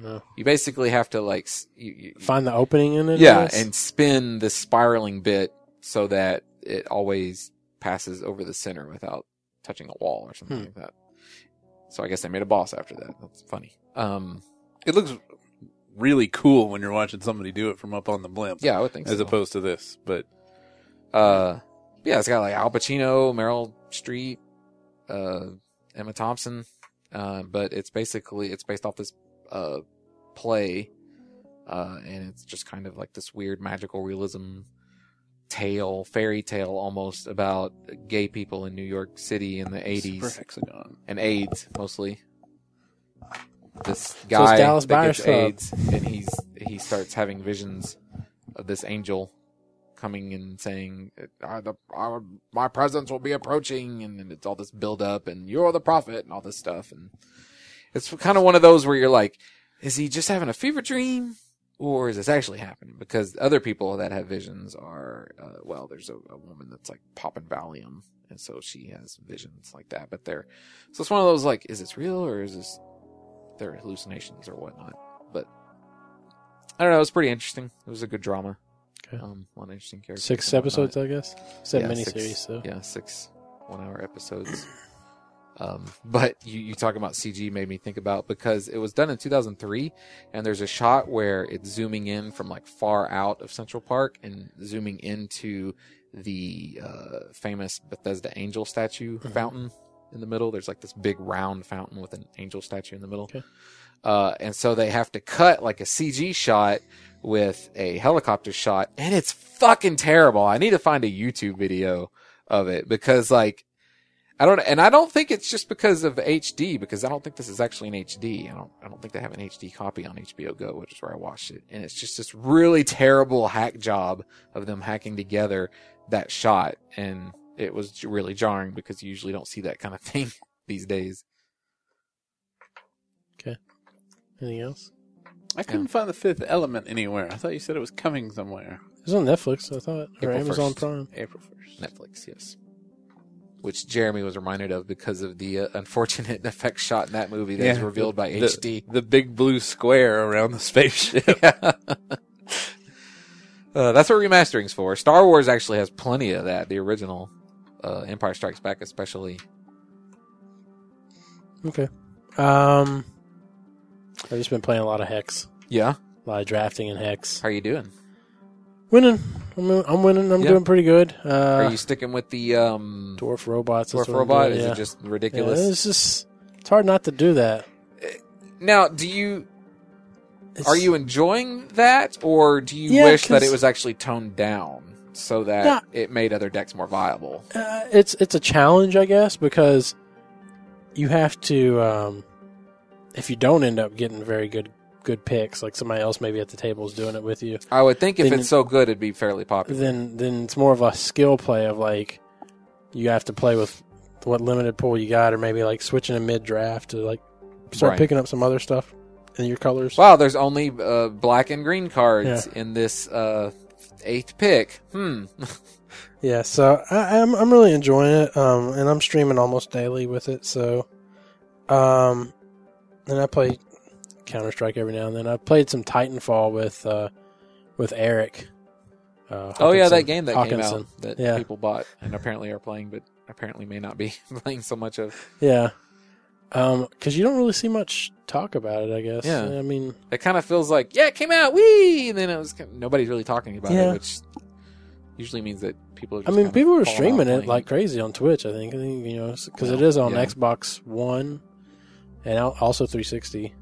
No. You basically have to like s- you, you, Find the opening in it. I yeah, guess? and spin the spiraling bit so that it always passes over the center without touching a wall or something Hmm. like that. So I guess they made a boss after that. That's funny. Um, It looks really cool when you're watching somebody do it from up on the blimp. yeah, I would think As so. opposed to this, but uh, yeah, it's got like Al Pacino, Meryl Streep, uh, Emma Thompson. Uh, but it's basically it's based off this uh play, uh, and it's just kind of like this weird magical realism tale, fairy tale almost about gay people in New York City in the Super eighties hexagon. and AIDS mostly. This So guy Dallas that Buyers gets Club. AIDS, and he's he starts having visions of this angel coming and saying, "I- the, I, "My presence will be approaching," and then it's all this build up, and you're the prophet, and all this stuff, and it's kind of one of those where you're like, "Is he just having a fever dream?" Or is this actually happening? Because other people that have visions are, uh, well, there's a, a woman that's like popping Valium, and so she has visions like that. But they're, so it's one of those like, is this real or is this their hallucinations or whatnot? But I don't know. It was pretty interesting. It was a good drama. Okay. Um, of interesting character. six episodes, I guess. Yeah, miniseries. So Yeah, six one-hour episodes. Um, but you, you talking about CG made me think about because it was done in 2003, and there's a shot where it's zooming in from like far out of Central Park and zooming into the uh, famous Bethesda angel statue Mhm. fountain in the middle. There's like this big round fountain with an angel statue in the middle. Okay. Uh, and so they have to cut like a CG shot with a helicopter shot, and it's fucking terrible. I need to find a YouTube video of it because like I don't, and I don't think it's just because of HD because I don't think this is actually in HD. I don't, I don't think they have an HD copy on HBO Go, which is where I watched it, and it's just this really terrible hack job of them hacking together that shot, and it was really jarring because you usually don't see that kind of <laughs> thing these days. Okay. Anything else? I couldn't find the fifth element anywhere. I thought you said it was coming somewhere. It was on Netflix. I thought or April Amazon 1st. Prime. April first. Netflix, yes. Which Jeremy was reminded of because of the uh, unfortunate <laughs> effect shot in that movie that was revealed by the, HD. The big blue square around the spaceship. <laughs> <laughs> uh, that's what remastering's for. Star Wars actually has plenty of that. The original uh, Empire Strikes Back, especially. Okay. Um, I've just been playing a lot of Hex, Yeah. a lot of drafting in Hex. How are you doing? Winning. I'm, I'm winning. I'm Yeah. doing pretty good. Uh, are you sticking with the um, dwarf robots? dwarf what I'm robot? doing, Is yeah. it just Yeah, ridiculous? it's just it's hard not to do that. Now, do you It's- are you enjoying that, or do you Yeah, wish that 'cause- it was actually toned down so that it made other decks more viable? Uh, it's it's a challenge, I guess, because you have to. Um, if you don't end up getting very good good picks, like somebody else maybe at the table is doing it with you, I would think if Then- it's so good, it'd be fairly popular. then then it's more of a skill play of like you have to play with what limited pool you got, or maybe like switching a mid draft to like start Right. picking up some other stuff in your colors. Wow, there's only uh, black and green cards in this uh, eighth pick. Hmm. <laughs> Yeah, so I, I'm I'm really enjoying it, um, and I'm streaming almost daily with it. So, um, and I play Counter Strike every now and then. I played some Titanfall with uh, with Eric. Uh, Oh yeah, that game that came out that Yeah. people bought and apparently are playing, but apparently may not be <laughs> playing so much of. Yeah. Um, because you don't really see much talk about it. I guess. Yeah. I mean, It kind of feels like yeah, it came out, wee, and then it was kind- nobody's really talking about Yeah. it, which usually means that people. Are I mean, people were streaming it like crazy on Twitch. I think. I think you know because it Well, is on yeah. Xbox One and also 360,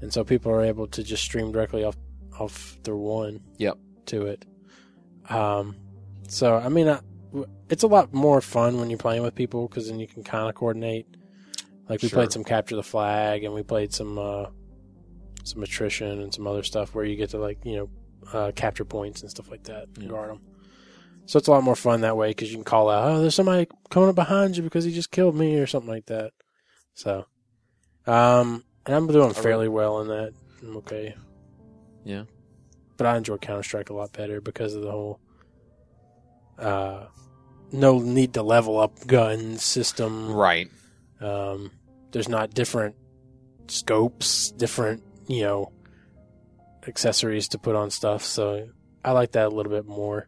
and so people are able to just stream directly off off their one. Yep. To it. Um. So I mean, I, it's a lot more fun when you're playing with people because then you can kind of coordinate. Like we Sure. played some capture the flag, and we played some uh, some attrition and some other stuff where you get to like you know uh, capture points and stuff like that, and Yeah. guard them. So it's a lot more fun that way because you can call out, "Oh, there's somebody coming up behind you because he just killed me" or something like that. So, um, and I'm doing fairly well in that. I'm okay. Yeah. but I enjoy Counter Strike a lot better because of the whole uh, no need to level up gun system. right. Um, there's not different scopes, different you know accessories to put on stuff. So I like that a little bit more.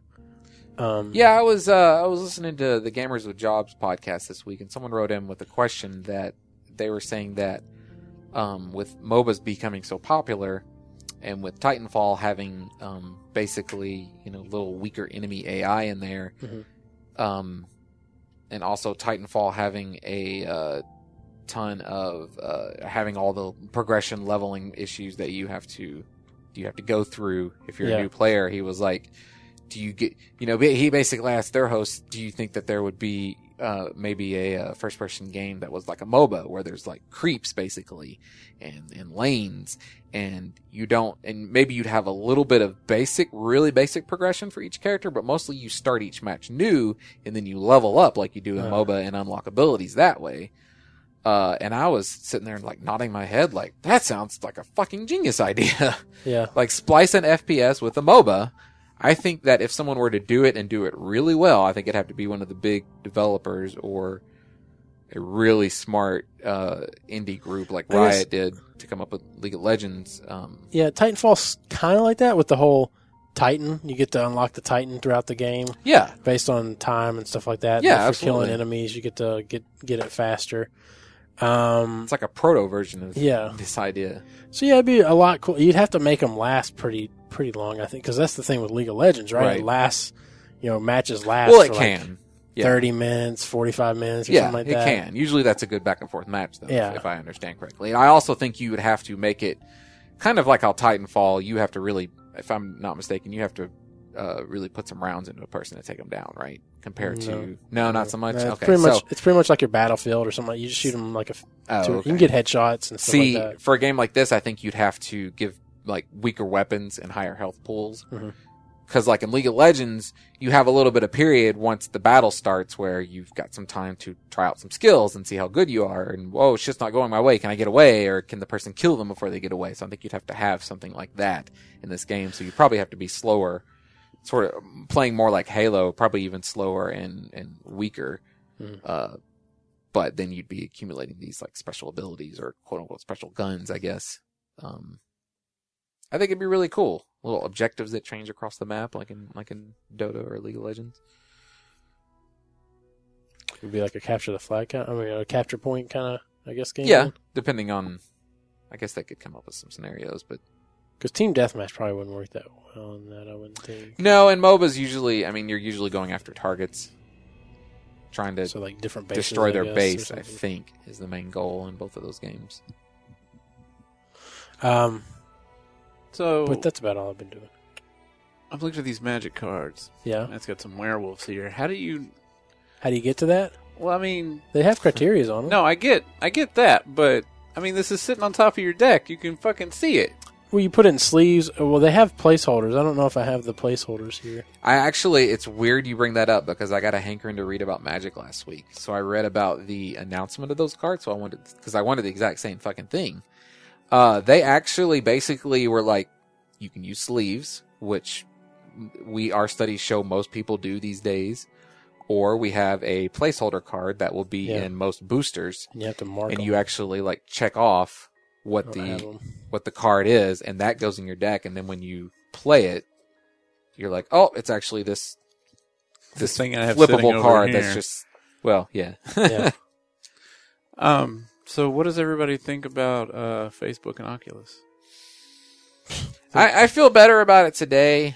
Um, Yeah, I was uh, I was listening to the Gamers with Jobs podcast this week, and someone wrote in with a question that they were saying that um, with MOBAs becoming so popular, and with Titanfall having um, basically you know little weaker enemy AI in there, Mhm. um, and also Titanfall having a uh, ton of uh, having all the progression leveling issues that you have to you have to go through if you're Yeah. a new player. He was like, "Do you get you know?" He basically asked their host, "Do you think that there would be uh, maybe a, uh first person game that was like a MOBA where there's like creeps basically and and lanes and you don't and maybe you'd have a little bit of basic really basic progression for each character but mostly you start each match new and then you level up like you do in Uh. MOBA and unlock abilities that way uh, and I was sitting there and like nodding my head like that sounds like a fucking genius idea <laughs> yeah, like splice an FPS with a MOBA. I think that if someone were to do it and do it really well, I think it'd have to be one of the big developers or a really smart uh, indie group like Riot did to come up with League of Legends. Um, yeah. Titanfall's kind of like that with the whole Titan. You get to unlock the Titan throughout the game. yeah, based on time and stuff like that. Yeah, If you're killing enemies, you get to get get it faster. Um, it's like a proto version of yeah. this idea. So yeah, it'd be a lot cool. You'd have to make them last pretty pretty long, I think, because that's the thing with League of Legends, right? Right. It lasts, you know, matches last. Well, it for like can. Yeah. thirty minutes, forty five minutes, or Yeah, something like that. it that. can. Usually that's a good back and forth match, though, Yeah. if, if I understand correctly. And I also think you would have to make it kind of like how Titanfall, you have to really, if I'm not mistaken, you have to uh, really put some rounds into a person to take them down, right? Compared to. No, not so much? No, it's okay. pretty so, much it's pretty much like your battlefield or something. Like you just shoot them like a. oh, okay. You can get headshots and stuff See, like that. for a game like this, I think you'd have to give like weaker weapons and higher health pools. Mhm. Because, like in League of Legends, you have a little bit of period once the battle starts where you've got some time to try out some skills and see how good you are. And whoa, it's just not going my way. Can I get away, or can the person kill them before they get away? So I think you'd have to have something like that in this game. So you probably have to be slower, sort of playing more like Halo, probably even slower and and weaker. Mhm. Uh, but then you'd be accumulating these like special abilities or quote unquote special guns, I guess. Um, I think it'd be really cool. Little objectives that change across the map, like in like in Dota or League of Legends. It'd be like a capture the flag kind. I mean, a capture point kind of. I guess game. Yeah, depending on. I guess they could come up with some scenarios, but Because team deathmatch probably wouldn't work that well in that. I wouldn't think. no. And MOBAs usually, I mean, you're usually going after targets, trying to So like different bases, destroy their guess, base. I think is the main goal in both of those games. Um, So but that's about all I've been doing. I've looked at these magic cards. Yeah. It's got some werewolves here. How do you? How do you get to that? Well, I mean, They have criterias on them. no, I get, I get that, but I mean, this is sitting on top of your deck. You can fucking see it. Well, you put it in sleeves. Uh, well, they have placeholders. I don't know if I have the placeholders here. I actually, it's weird you bring that up because I got a hankering to read about Magic last week. So I read about the announcement of those cards. So I wanted, because I wanted the exact same fucking thing. Uh, they actually basically were like, you can use sleeves, which we, our studies show most people do these days. Or we have a placeholder card that will be Yeah. in most boosters. And you have to mark and them. you actually like check off what don't have the, 'em. what the card is, and that goes in your deck. And then when you play it, you're like, oh, it's actually this This thing I have flippable card that's just well, yeah. Yeah. <laughs> Um. So, what does everybody think about uh, Facebook and Oculus? <laughs> I, I feel better about it today.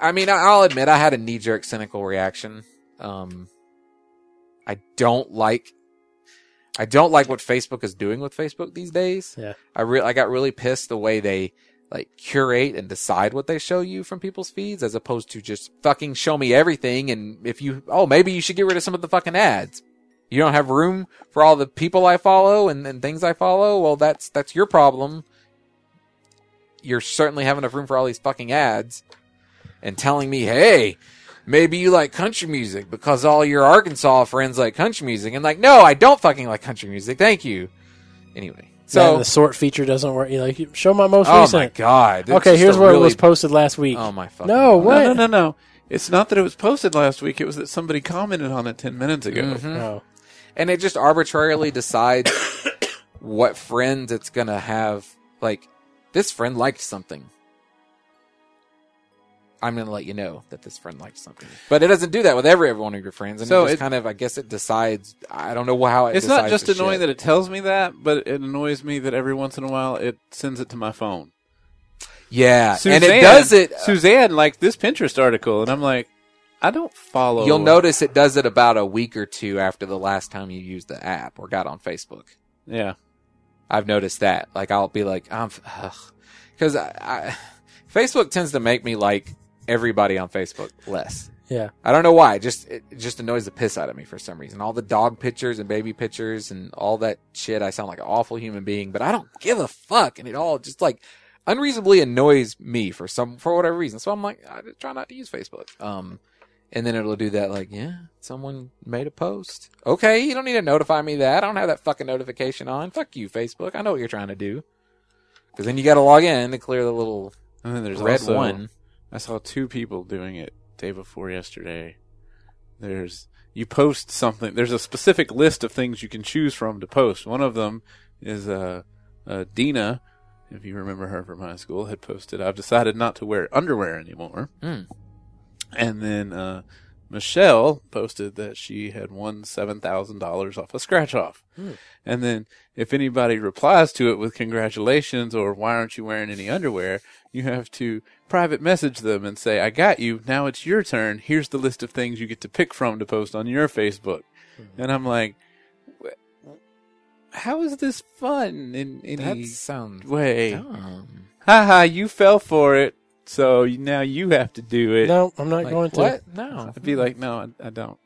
I mean, I- I'll admit I had a knee jerk cynical reaction. Um, I don't like, I don't like what Facebook is doing with Facebook these days. Yeah. I re- I got really pissed the way they like curate and decide what they show you from people's feeds as opposed to just fucking show me everything. And if you, oh, maybe you should get rid of some of the fucking ads. You don't have room for all the people I follow and, and things I follow. Well, that's, that's your problem you're certainly have enough room for all these fucking ads and telling me, hey, maybe you like country music because all your Arkansas friends like country music. And like, no, I don't fucking like country music. Thank you. Anyway, So so the sort feature doesn't work. You like show my most oh recent. my god. It's okay, here's a where it was posted last week. Oh my fucking No, God. what? No, no, no, no. It's not that it was posted last week. It was that somebody commented on it ten minutes ago. Mhm. Oh. And it just arbitrarily decides what friends it's gonna have. Like, this friend liked something. I'm gonna let you know that this friend liked something, but it doesn't do that with every every one of your friends. And So it just it- kind of, I guess, it decides. I don't know how it. It's not just annoying shit. that it tells me that, but it annoys me that every once in a while it sends it to my phone. yeah, Suzanne, and it does it. uh, Suzanne liked this Pinterest article, and I'm like, I don't follow. You'll notice it does it about a week or two after the last time you used the app or got on Facebook. Yeah, I've noticed that. Like I'll be like, I'm, because I, I, Facebook tends to make me like everybody on Facebook less. Yeah. I don't know why. It just it just annoys the piss out of me for some reason. All the dog pictures and baby pictures and all that shit. I sound like an awful human being, but I don't give a fuck, and it all just like unreasonably annoys me for some for whatever reason. So I'm like, I just try not to use Facebook. Um, and then it'll do that like, yeah, someone made a post. Okay, you don't need to notify me that. I don't have that fucking notification on. Fuck you, Facebook. I know what you're trying to do. Because then you got to log in to clear the little and then there's red also, one. I saw two people doing it day before yesterday. There's you post something. There's a specific list of things you can choose from to post. One of them is uh, uh, Dina, if you remember her from high school, had posted, "I've decided not to wear underwear anymore." Hmm. And then uh, Michelle posted that she had won seven thousand dollars off a scratch off. Hmm. And then if anybody replies to it with congratulations or why aren't you wearing any underwear, you have to private message them and say, I got you. Now it's your turn. Here's the list of things you get to pick from to post on your Facebook. And I'm like, how is this fun in That sounds way? dumb. Haha, you fell for it. So now you have to do it. No, I'm not Like, going to. what? No. I'd be like, no, I, I don't.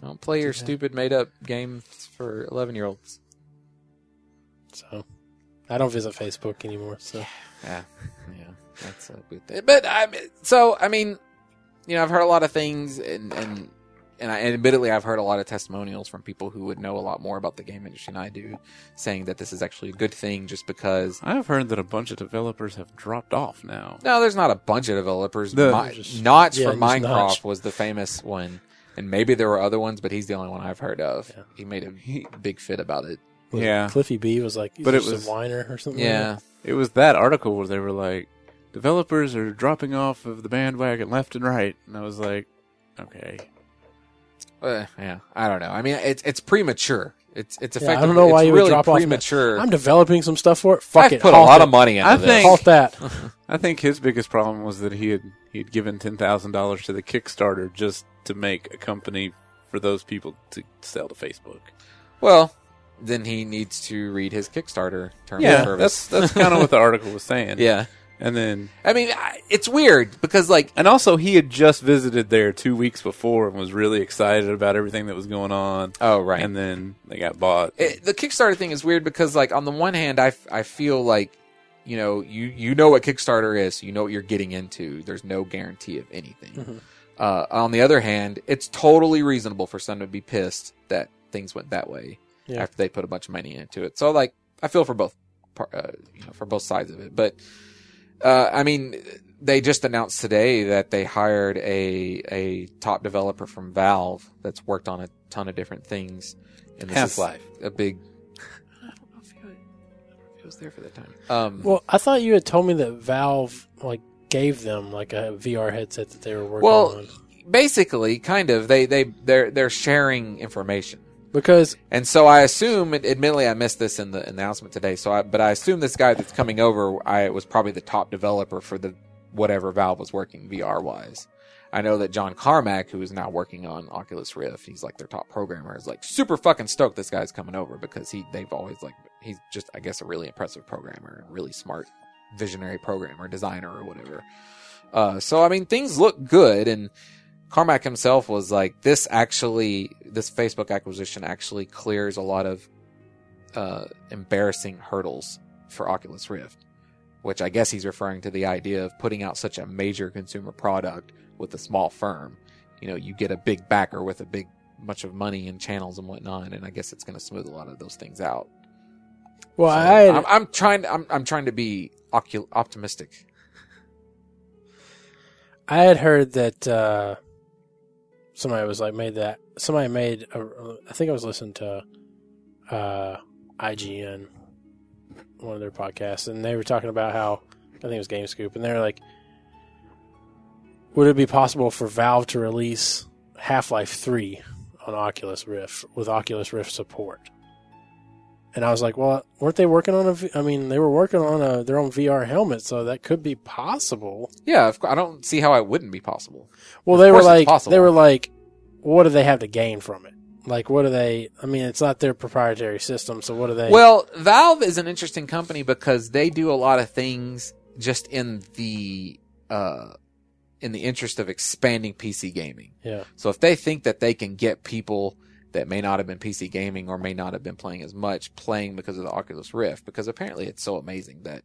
Don't play your stupid made up games for 11 year olds. So I don't visit Facebook anymore. So Yeah. Yeah. That's a good thing. But I mean, so, I mean, you know, I've heard a lot of things and, and, and, I, and admittedly, I've heard a lot of testimonials from people who would know a lot more about the game industry than I do, saying that this is actually a good thing just because. I've heard that a bunch of developers have dropped off now. No, there's not a bunch of developers. The- Mi- Just- Notch yeah, from Minecraft Notch. was the famous one, and maybe there were other ones, but he's the only one I've heard of. Yeah. He made a He- big fit about it. was Yeah. Cliffy B was like, But but it it was- a whiner or something. Yeah, It was that article where they were like, developers are dropping off of the bandwagon left and right. And I was like, okay. Uh, yeah. I don't know. I mean, it's it's premature. It's it's Yeah, I don't know why it's you would really drop off premature. I'm developing some stuff for it. Fuck I've it. put a lot it. of money into I this. think- Halt that. <laughs> I think his biggest problem was that he had he had given ten thousand dollars to the Kickstarter just to make a company for those people to sell to Facebook. Well, then he needs to read his Kickstarter terms Yeah, of service. that's that's kind of what the <laughs> article was saying. yeah. And then I mean, I- it's weird because like and also he had just visited there two weeks before and was really excited about everything that was going on. oh right. And then they got bought. it, the Kickstarter thing is weird because, like, on the one hand, I, f- I feel like, you know, you, you know what Kickstarter is, you know what you're getting into. There's no guarantee of anything. Mhm. Uh, on the other hand, it's totally reasonable for someone to be pissed that things went that way Yeah. after they put a bunch of money into it. So, like, I feel for both, par- uh, you know, for both sides of it. But, uh, I mean, they just announced today that they hired a a top developer from Valve that's worked on a ton of different things. And this is Half-Life. a big. I don't know if he, I don't know if he was there for that time. Um, Well, I thought you had told me that Valve like gave them like a VR headset that they were working Well, on basically, kind of. They they they're they're sharing information. Because And so I assume, admittedly, I missed this in the announcement today. So, I, but I assume this guy that's coming over, I was probably the top developer for the whatever Valve was working VR wise. I know that John Carmack, who is now working on Oculus Rift, he's like their top programmer, is like super fucking stoked this guy's coming over because he they've always like he's just I guess a really impressive programmer, really smart, visionary programmer, designer, or whatever. Uh, so I mean, things look good, and Carmack himself was like, this actually, this Facebook acquisition actually clears a lot of uh, embarrassing hurdles for Oculus Rift, which I guess he's referring to the idea of putting out such a major consumer product with a small firm. You know, you get a big backer with a big bunch of money and channels and whatnot, and I guess it's going to smooth a lot of those things out. well, So, I had, I'm, I'm trying. I'm, I'm trying to be ocul- optimistic. I had heard that uh, somebody was like made that somebody made a, I think I was listening to uh, IGN one of their podcasts and they were talking about how I think it was Game Scoop and they're like would it be possible for Valve to release Half-Life 3 on Oculus Rift with Oculus Rift support? And I was like, well, weren't they working on a? V- I mean, they were working on a, their own VR helmet, so that could be possible. Yeah, of course, I don't see how it wouldn't be possible. Well, Of they were like, they were like, what do they have to gain from it? Like, what do they? I mean, it's not their proprietary system, so what do they? Well, Valve is an interesting company because they do a lot of things just in the uh, in the interest of expanding PC gaming. yeah, So if they think that they can get people that may not have been PC gaming or may not have been playing as much playing because of the Oculus Rift, because apparently it's so amazing that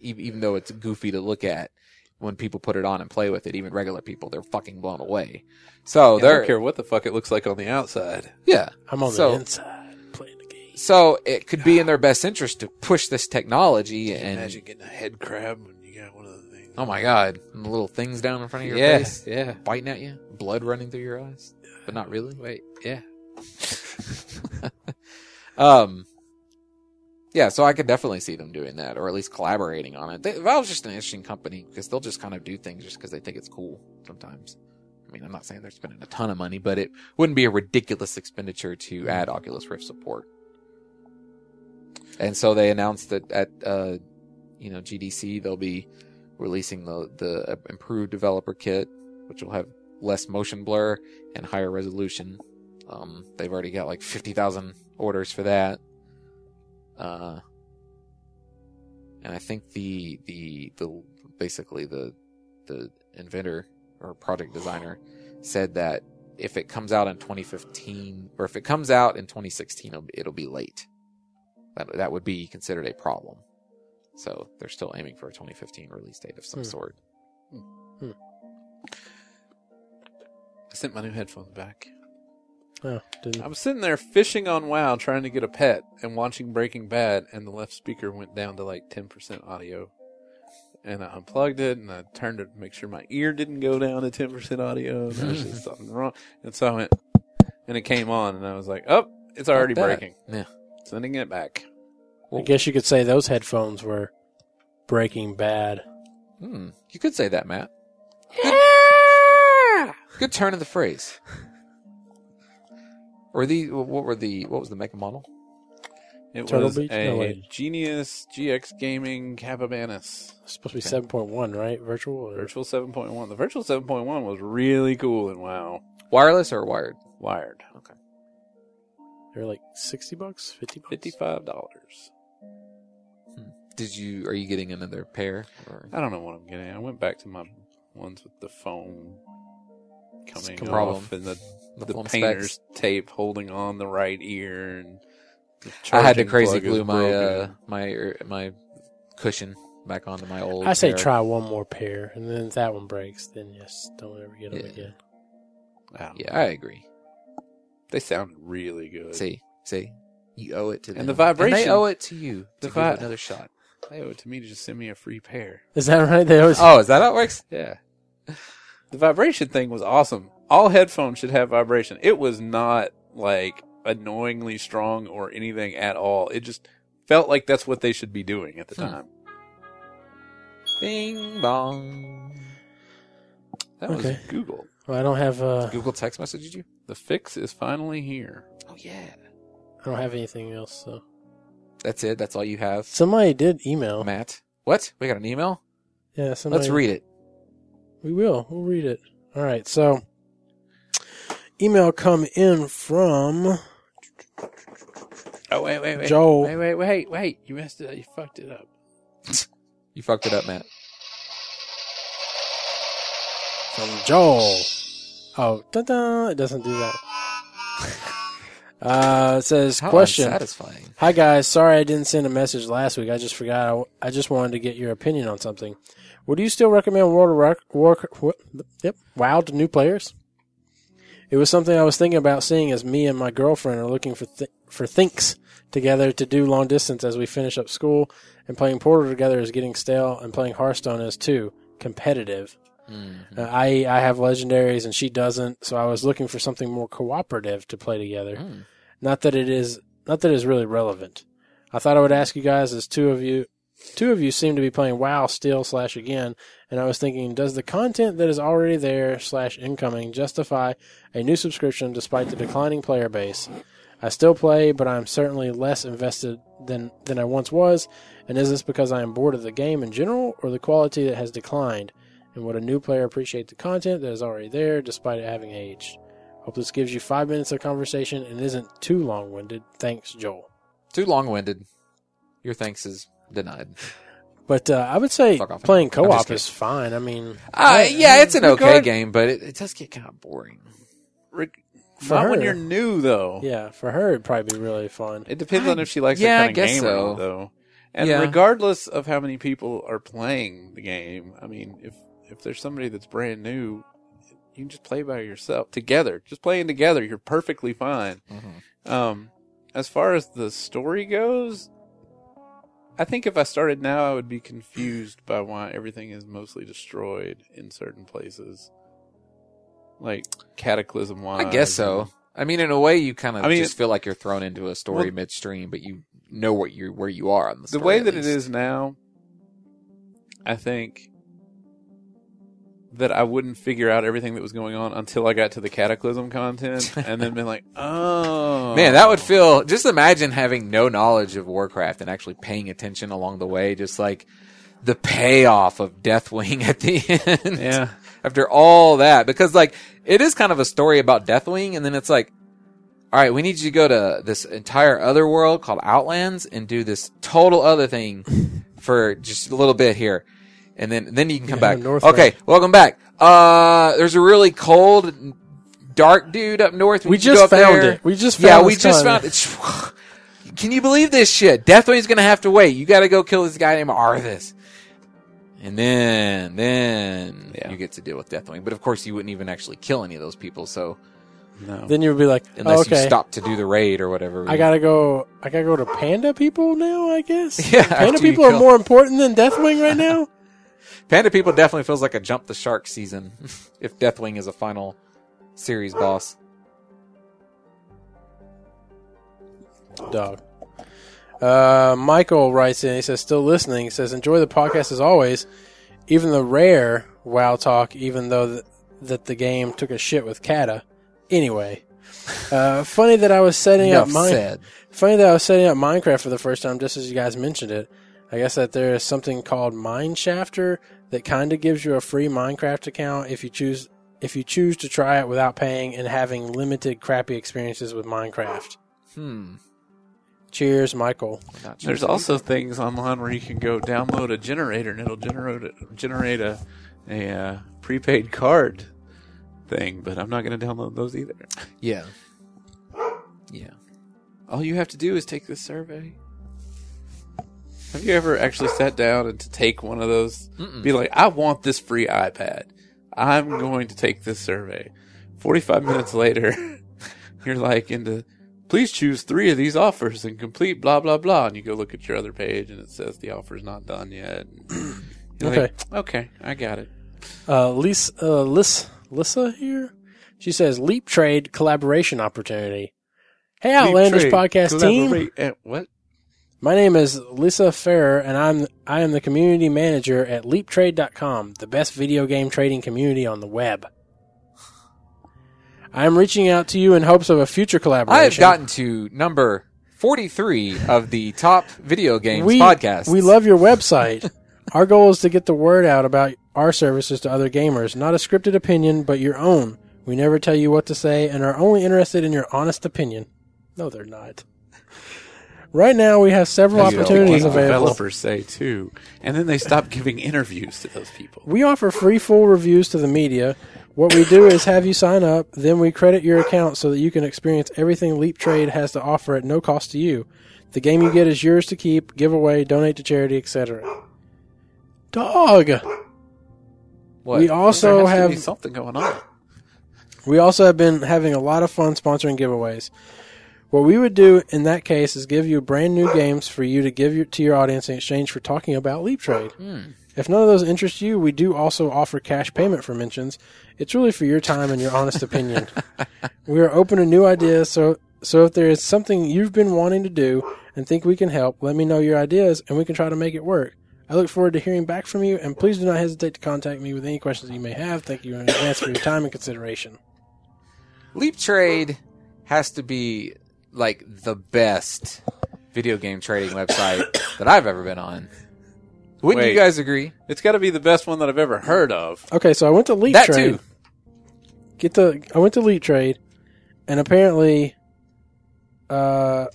even, even though it's goofy to look at, when people put it on and play with it, even regular people, they're fucking blown away. So I they're don't care what the fuck it looks like on the outside. yeah. I'm on So- the inside playing the game. So it could be in their best interest to push this technology and Imagine getting a head crab when you got one of the things. oh my god, and the little things down in front of your yeah, face yeah. biting at you, blood running through your eyes, but not really. Wait, yeah. <laughs> Um, yeah, so I could definitely see them doing that, or at least collaborating on it. They, Valve's just an interesting company because they'll just kind of do things just because they think it's cool sometimes. I mean, I'm not saying they're spending a ton of money, but it wouldn't be a ridiculous expenditure to add Oculus Rift support. And so they announced that at uh, you know GDC they'll be releasing the the uh, improved developer kit, which will have less motion blur and higher resolution. Um, they've already got like fifty thousand orders for that. Uh, and I think the the the basically the the inventor or project designer said that if it comes out in 2015 or if it comes out in 2016, it'll be, it'll be late. That that would be considered a problem. So they're still aiming for a 2015 release date of some Hmm. sort. I sent my new headphones back. Oh, didn't. I was sitting there fishing on WoW trying to get a pet and watching Breaking Bad, and the left speaker went down to like 10% audio. And I unplugged it and I turned it to make sure my ear didn't go down to 10% audio. And I was just <laughs> something wrong. And so I went, and it came on, and I was like, oh, it's already Not bad. breaking. Yeah. Sending it back. I guess you could say those headphones were Breaking Bad. Hmm. You could say that, Matt. Good turn of the phrase. Or the what were the what was the mega model? It Turtle was Beach? a No, wait. Genius GX Gaming Cavimanus. It's supposed to be seven point one, right? Virtual. Or? Virtual 7.1. The Virtual 7.1 was really cool and wow. Wireless or wired? Wired. Okay. They're like sixty bucks, fifty bucks. $55. Hmm. Did you are you getting another pair? Or? I don't know what I'm getting. I went back to my ones with the foam coming Some off problem. and the, The the painter's specs? tape holding on the right ear and the I had to crazy glue my uh, my my cushion back onto my old. I say pair. try one more pair, and then if that one breaks, then yes, don't ever get them Yeah. again. I Yeah, know. I agree. They sound really good. See, see, you owe it to them, And the vibration- they owe it to you to The give vi- it another shot. They owe it to me to just send me a free pair. Is that right? They always. Oh, is that how it works? Yeah. <laughs> The vibration thing was awesome. All headphones should have vibration. It was not like annoyingly strong or anything at all. It just felt like that's what they should be doing at the Hmm. time. Bing bong. That was Google. Well, I don't have uh, Google text messaged you? The fix is finally here. Oh yeah. I don't have anything else. So That's it. That's all you have, somebody did email. Matt. What? We got an email. Yeah, somebody. Let's read it. We will. We'll read it. All right. So, email come in from Oh wait, wait, wait. Joel. Wait, wait, wait, wait. You messed it up. You fucked it up. You fucked it up, Matt. from Joel. Oh, da-da, it doesn't do that. <laughs> Uh, it says How question. unsatisfying. Hi guys, sorry I didn't send a message last week. I just forgot. I, I just wanted to get your opinion on something. Would you still recommend World of War, War what, yep, WoW to new players? It was something I was thinking about seeing as me and my girlfriend are looking for th- for thinks together to do long distance as we finish up school, and playing Portal together is getting stale, and playing Hearthstone is too competitive. Mm-hmm. Uh, I I have legendaries and she doesn't, so I was looking for something more cooperative to play together. Mm. Not that it is not that it is really relevant. I thought I would ask you guys as two of you two of you seem to be playing WoW still slash again, and I was thinking, does the content that is already there slash incoming justify a new subscription despite the declining player base? I still play, but I'm certainly less invested than than I once was. And is this because I am bored of the game in general, or the quality that has declined? And would a new player appreciate the content that is already there despite it having aged? Hope this gives you five minutes of conversation and isn't too long winded. Thanks, Joel. Too long-winded. Your thanks is denied. But uh, I would say Fuck off. playing I'm co-op is fine. I mean, Uh, yeah, it's an okay regard- game, but it, it does get kind of boring. Rick, For not when her. you're new though. yeah, for her it'd probably be really fun. It depends on if she likes yeah, I that kind of guess game so. or not, though. And Yeah. regardless of how many people are playing the game, I mean, if if there's somebody that's brand new, you can just play by yourself together. Just playing together, you're perfectly fine. Mhm. Um, as far as the story goes, I think if I started now, I would be confused by why everything is mostly destroyed in certain places, like cataclysm wise. I guess so. I mean, in a way, you kind of I mean, just feel like you're thrown into a story Well- midstream, but you know what you where you are on the the way that it least. is now, I think that I wouldn't figure out everything that was going on until I got to the cataclysm content, and then been like, <laughs> oh, Man, that would feel. Just imagine having no knowledge of Warcraft and actually paying attention along the way, just like the payoff of Deathwing <laughs> at the end. yeah. After all that, because like it is kind of a story about Deathwing, and then it's like, all right, we need you to go to this entire other world called Outlands and do this total other thing <laughs> for just a little bit here, and then then you can come Yeah, back. North okay, Ranch. welcome back. Uh, there's a really cold, dark dude up north. We need you to just go up found there. it. We just found yeah, we just con. found it. <sighs> Can you believe this shit? Deathwing's gonna have to wait. You got to go kill this guy named Arthas. And then, then Yeah. you get to deal with Deathwing. But of course, you wouldn't even actually kill any of those people. So No. Then you would be like, unless oh, okay, you stop to do the raid or whatever, I gotta go. I gotta go to Panda people now. I guess. <laughs> Yeah, Panda after you people are more important than Deathwing right now. <laughs> Panda People definitely feels like a jump the shark season <laughs> if Deathwing is a final series boss. Dog. Uh, Michael writes in. He says, "Still listening." He says, "Enjoy the podcast as always, even the rare WoW talk. Even though th- that the game took a shit with Cata. Anyway, uh, funny that I was setting up mine. Funny that I was setting up Minecraft for the first time, just as you guys mentioned it. I guess that there is something called Mineshafter that kind of gives you a free Minecraft account if you choose if you choose to try it without paying and having limited crappy experiences with Minecraft. Hmm. Cheers, Michael. Not. There's also things online where you can go download a generator and it'll generate a, generate a a uh, prepaid card thing, but I'm not going to download those either. yeah, yeah. All you have to do is take this survey. Have you ever actually sat down and to take one of those? Mm-mm. Be like, I want this free iPad. I'm going to take this survey. 45 minutes later, <laughs> you're like into, please choose three of these offers and complete blah, blah, blah. And you go look at your other page and it says the offer's not done yet. <clears throat> You're Okay. like, okay, I got it. Uh, Lisa, uh, Lis, Lissa here. She says Leap Trade collaboration opportunity. Hey, Outlandish podcast team. collaborate, and what? My name is Lisa Ferrer, and I'm I am the community manager at LeapTrade.com, the best video game trading community on the web. I am reaching out to you in hopes of a future collaboration. I have gotten to number 43 of the top video games we, podcasts. We love your website. <laughs> our goal is to get the word out about our services to other gamers, not a scripted opinion, but your own. We never tell you what to say and are only interested in your honest opinion. No, they're not. Right now, we have several That's what opportunities the available. Developers say too, and then they stop giving <laughs> interviews to those people. We offer free full reviews to the media. What we do is have you sign up, then we credit your account so that you can experience everything Leap Trade has to offer at no cost to you. The game you get is yours to keep, give away, donate to charity, etc. Dog. What? We also There has to have be something going on. We also have been having a lot of fun sponsoring giveaways. What we would do in that case is give you brand new games for you to give your, to your audience in exchange for talking about Leap Trade. Hmm. If none of those interest you, we do also offer cash payment for mentions. It's really for your time and your honest opinion. <laughs> We are open to new ideas, so so if there is something you've been wanting to do and think we can help, let me know your ideas and we can try to make it work. I look forward to hearing back from you, and please do not hesitate to contact me with any questions you may have. Thank you in advance for your time and consideration. Leap Trade has to be like the best video game trading website <coughs> that I've ever been on. Wouldn't Wait. you guys agree? It's got to be the best one that I've ever heard of. Okay, so I went to Leap That Trade. too. Get the I went to Leap Trade, and apparently, uh,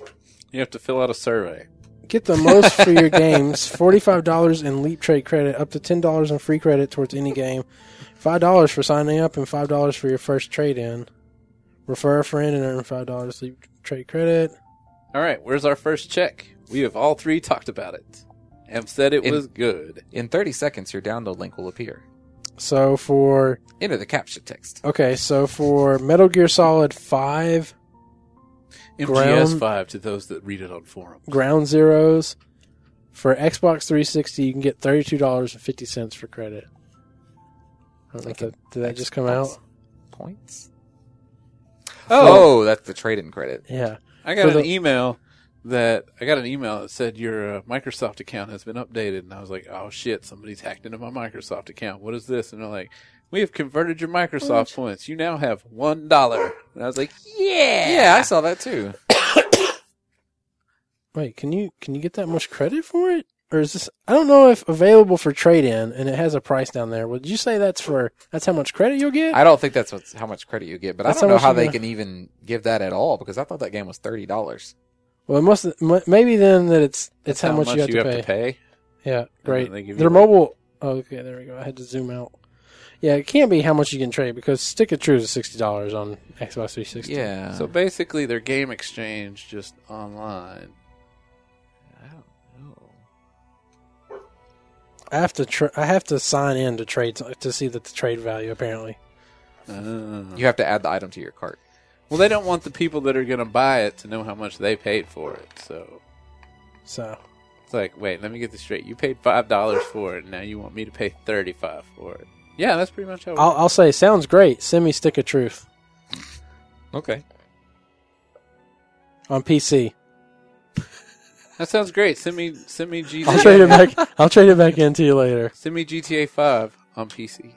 You have to fill out a survey. get the most for your <laughs> games. Forty five dollars in Leap Trade credit, up to ten dollars in free credit towards any game. Five dollars for signing up, and five dollars for your first trade in. Refer a friend and earn five dollars Leap Trade credit. All right, where's our first check? We have all three talked about it and said it In- was good. In 30 seconds, your download link will appear. So for Enter the captcha text. okay, so for Metal Gear Solid Five MGS Ground- five to those that read it on forums. Ground Zeroes. For Xbox 360, you can get thirty-two dollars and fifty cents for credit. I don't know if that, did that just come out? Points? Oh, that's the trade in credit. Yeah. I got For an the- email that I got an email that said your uh, Microsoft account has been updated, and I was like, "Oh shit, somebody's hacked into my Microsoft account. What is this?" And they're like, "We have converted your Microsoft points. You now have one dollar." And I was like, "Yeah, Yeah, I saw that too. <coughs> Wait, can you can you get that much credit for it? Or is this I don't know if available for trade in and it has a price down there. Would you say that's for that's how much credit you'll get? I don't think that's what's, how much credit you get, but That's I don't how know much how you they get. can even give that at all because I thought that game was thirty dollars. well, it must m- maybe then that it's it's That's how, much, you have, to, pay. pay." Yeah, great. they give you Their like- mobile oh, okay, there we go. I had to zoom out. Yeah, it can't be how much you can trade because Stick of Truth is sixty dollars on Xbox 360. Yeah. So basically, their game exchange just online. I have to tr- I have to sign in to trade to see the, the trade value. Apparently, Uh, You have to add the item to your cart. well, they don't want the people that are going to buy it to know how much they paid for it. So so it's like, wait, let me get this straight. You paid five dollars for it, and now you want me to pay thirty-five for it. Yeah, that's pretty much how. I'll, I'll say sounds great. Send me Stick of Truth Okay. on PC. That sounds great. Send me send me GTA. I'll trade it back. I'll trade it back into you later. Send me GTA Five on PC.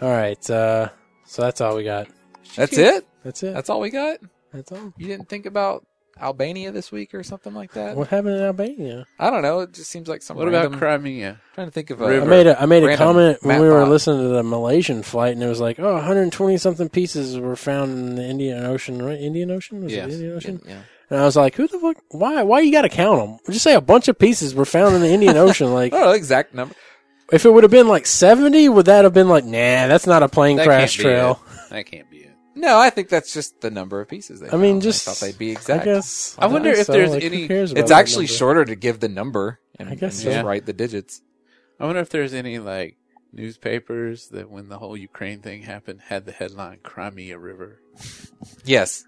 All right. Uh, so that's all we got. That's it? That's it. That's all we got? That's all. You didn't think about Albania this week or something like that? What happened in Albania? I don't know. It just seems like some What random, about Crimea? trying to think of I a River. made a I made a comment when we were bot. listening to the Malaysian flight, and it was like, oh, 120 something pieces were found in the Indian Ocean, right? Indian Ocean was Yes. it Indian Ocean? yeah. And I was like, who the fuck? Why? Why you got to count them? Just say a bunch of pieces were found in the Indian Ocean. Like, <laughs> I don't know exact number. if it would have been like 70, would that have been like, nah, that's not a plane That crash can't be trail? it. That can't be it. No, I think that's just the number of pieces. They I mean, found. just I thought they'd be I exact. guess. I wonder think if so. there's Like, who any- cares about It's that actually number? shorter to give the number and, I guess and so. just write the digits. I wonder if there's any like newspapers that when the whole Ukraine thing happened had the headline Crimea River. Yes.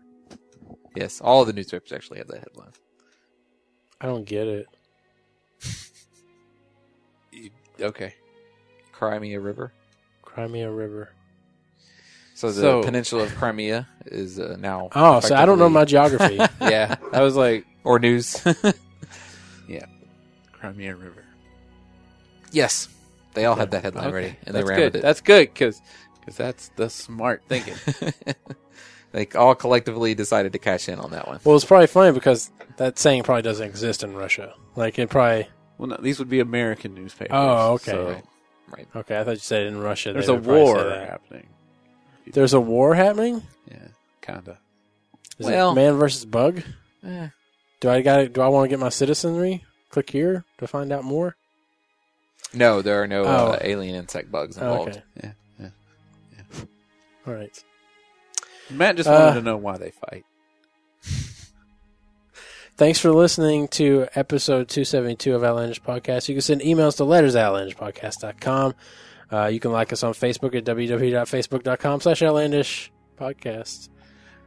Yes, all the newspapers actually have that headline. I don't get it. <laughs> You- Okay. Crimea River. Crimea River. So the So- peninsula of Crimea is uh, now. <laughs> Oh, so I don't know my effectively- geography. <laughs> Yeah. I was like, or news. Yeah. Crimea River. yes, they all had that headline ready, and they that's ran good. with it. That's good because that's the smart thinking. They all collectively decided to cash in on that one. Well, it's probably funny because that saying probably doesn't exist in Russia. Like it probably. well, no, these would be American newspapers. Oh, okay. so Right. Right. Okay, I thought you said in Russia. There's they a would probably say war that. happening. There's a war happening. Yeah, kinda. Is Well- it man versus bug? Eh, Do I got? to Do I want to get my citizenry? Click here to find out more. no, there are no uh, Oh. alien insect bugs Oh, involved. okay, Yeah, yeah. all right. Matt just Uh, wanted to know why they fight. <laughs> Thanks for listening to episode 272 of Outlandish Podcast. You can send emails to letters at outlandishpodcast.com. Uh, you can like us on Facebook at www.facebook.com slash outlandish podcast.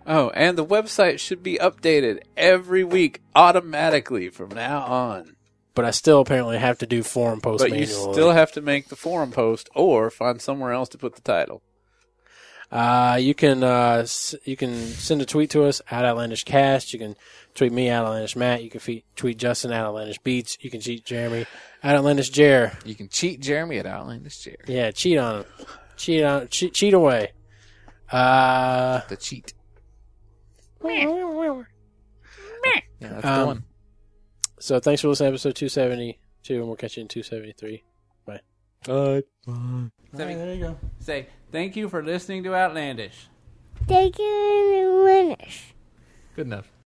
Oh, and the website should be updated every week automatically from now on. But I still apparently have to do forum posts But you still have to make the forum post or find somewhere else to put the title. Uh, you can uh, s- you can send a tweet to us at Outlandish Cast. You can tweet me at Outlandish Matt. You can fe- tweet Justin at Outlandish Beats. You can cheat Jeremy at Outlandish Jer. You can cheat Jeremy at Outlandish Chair. Yeah, cheat on him. Cheat on cheat, cheat away. Uh, The cheat. yeah, Yeah, that's Um, the one. so thanks for listening to episode 272, and we'll catch you in 273. Bye. Bye. there you go. Say, thank you for listening to Outlandish. Take it in English. Good enough.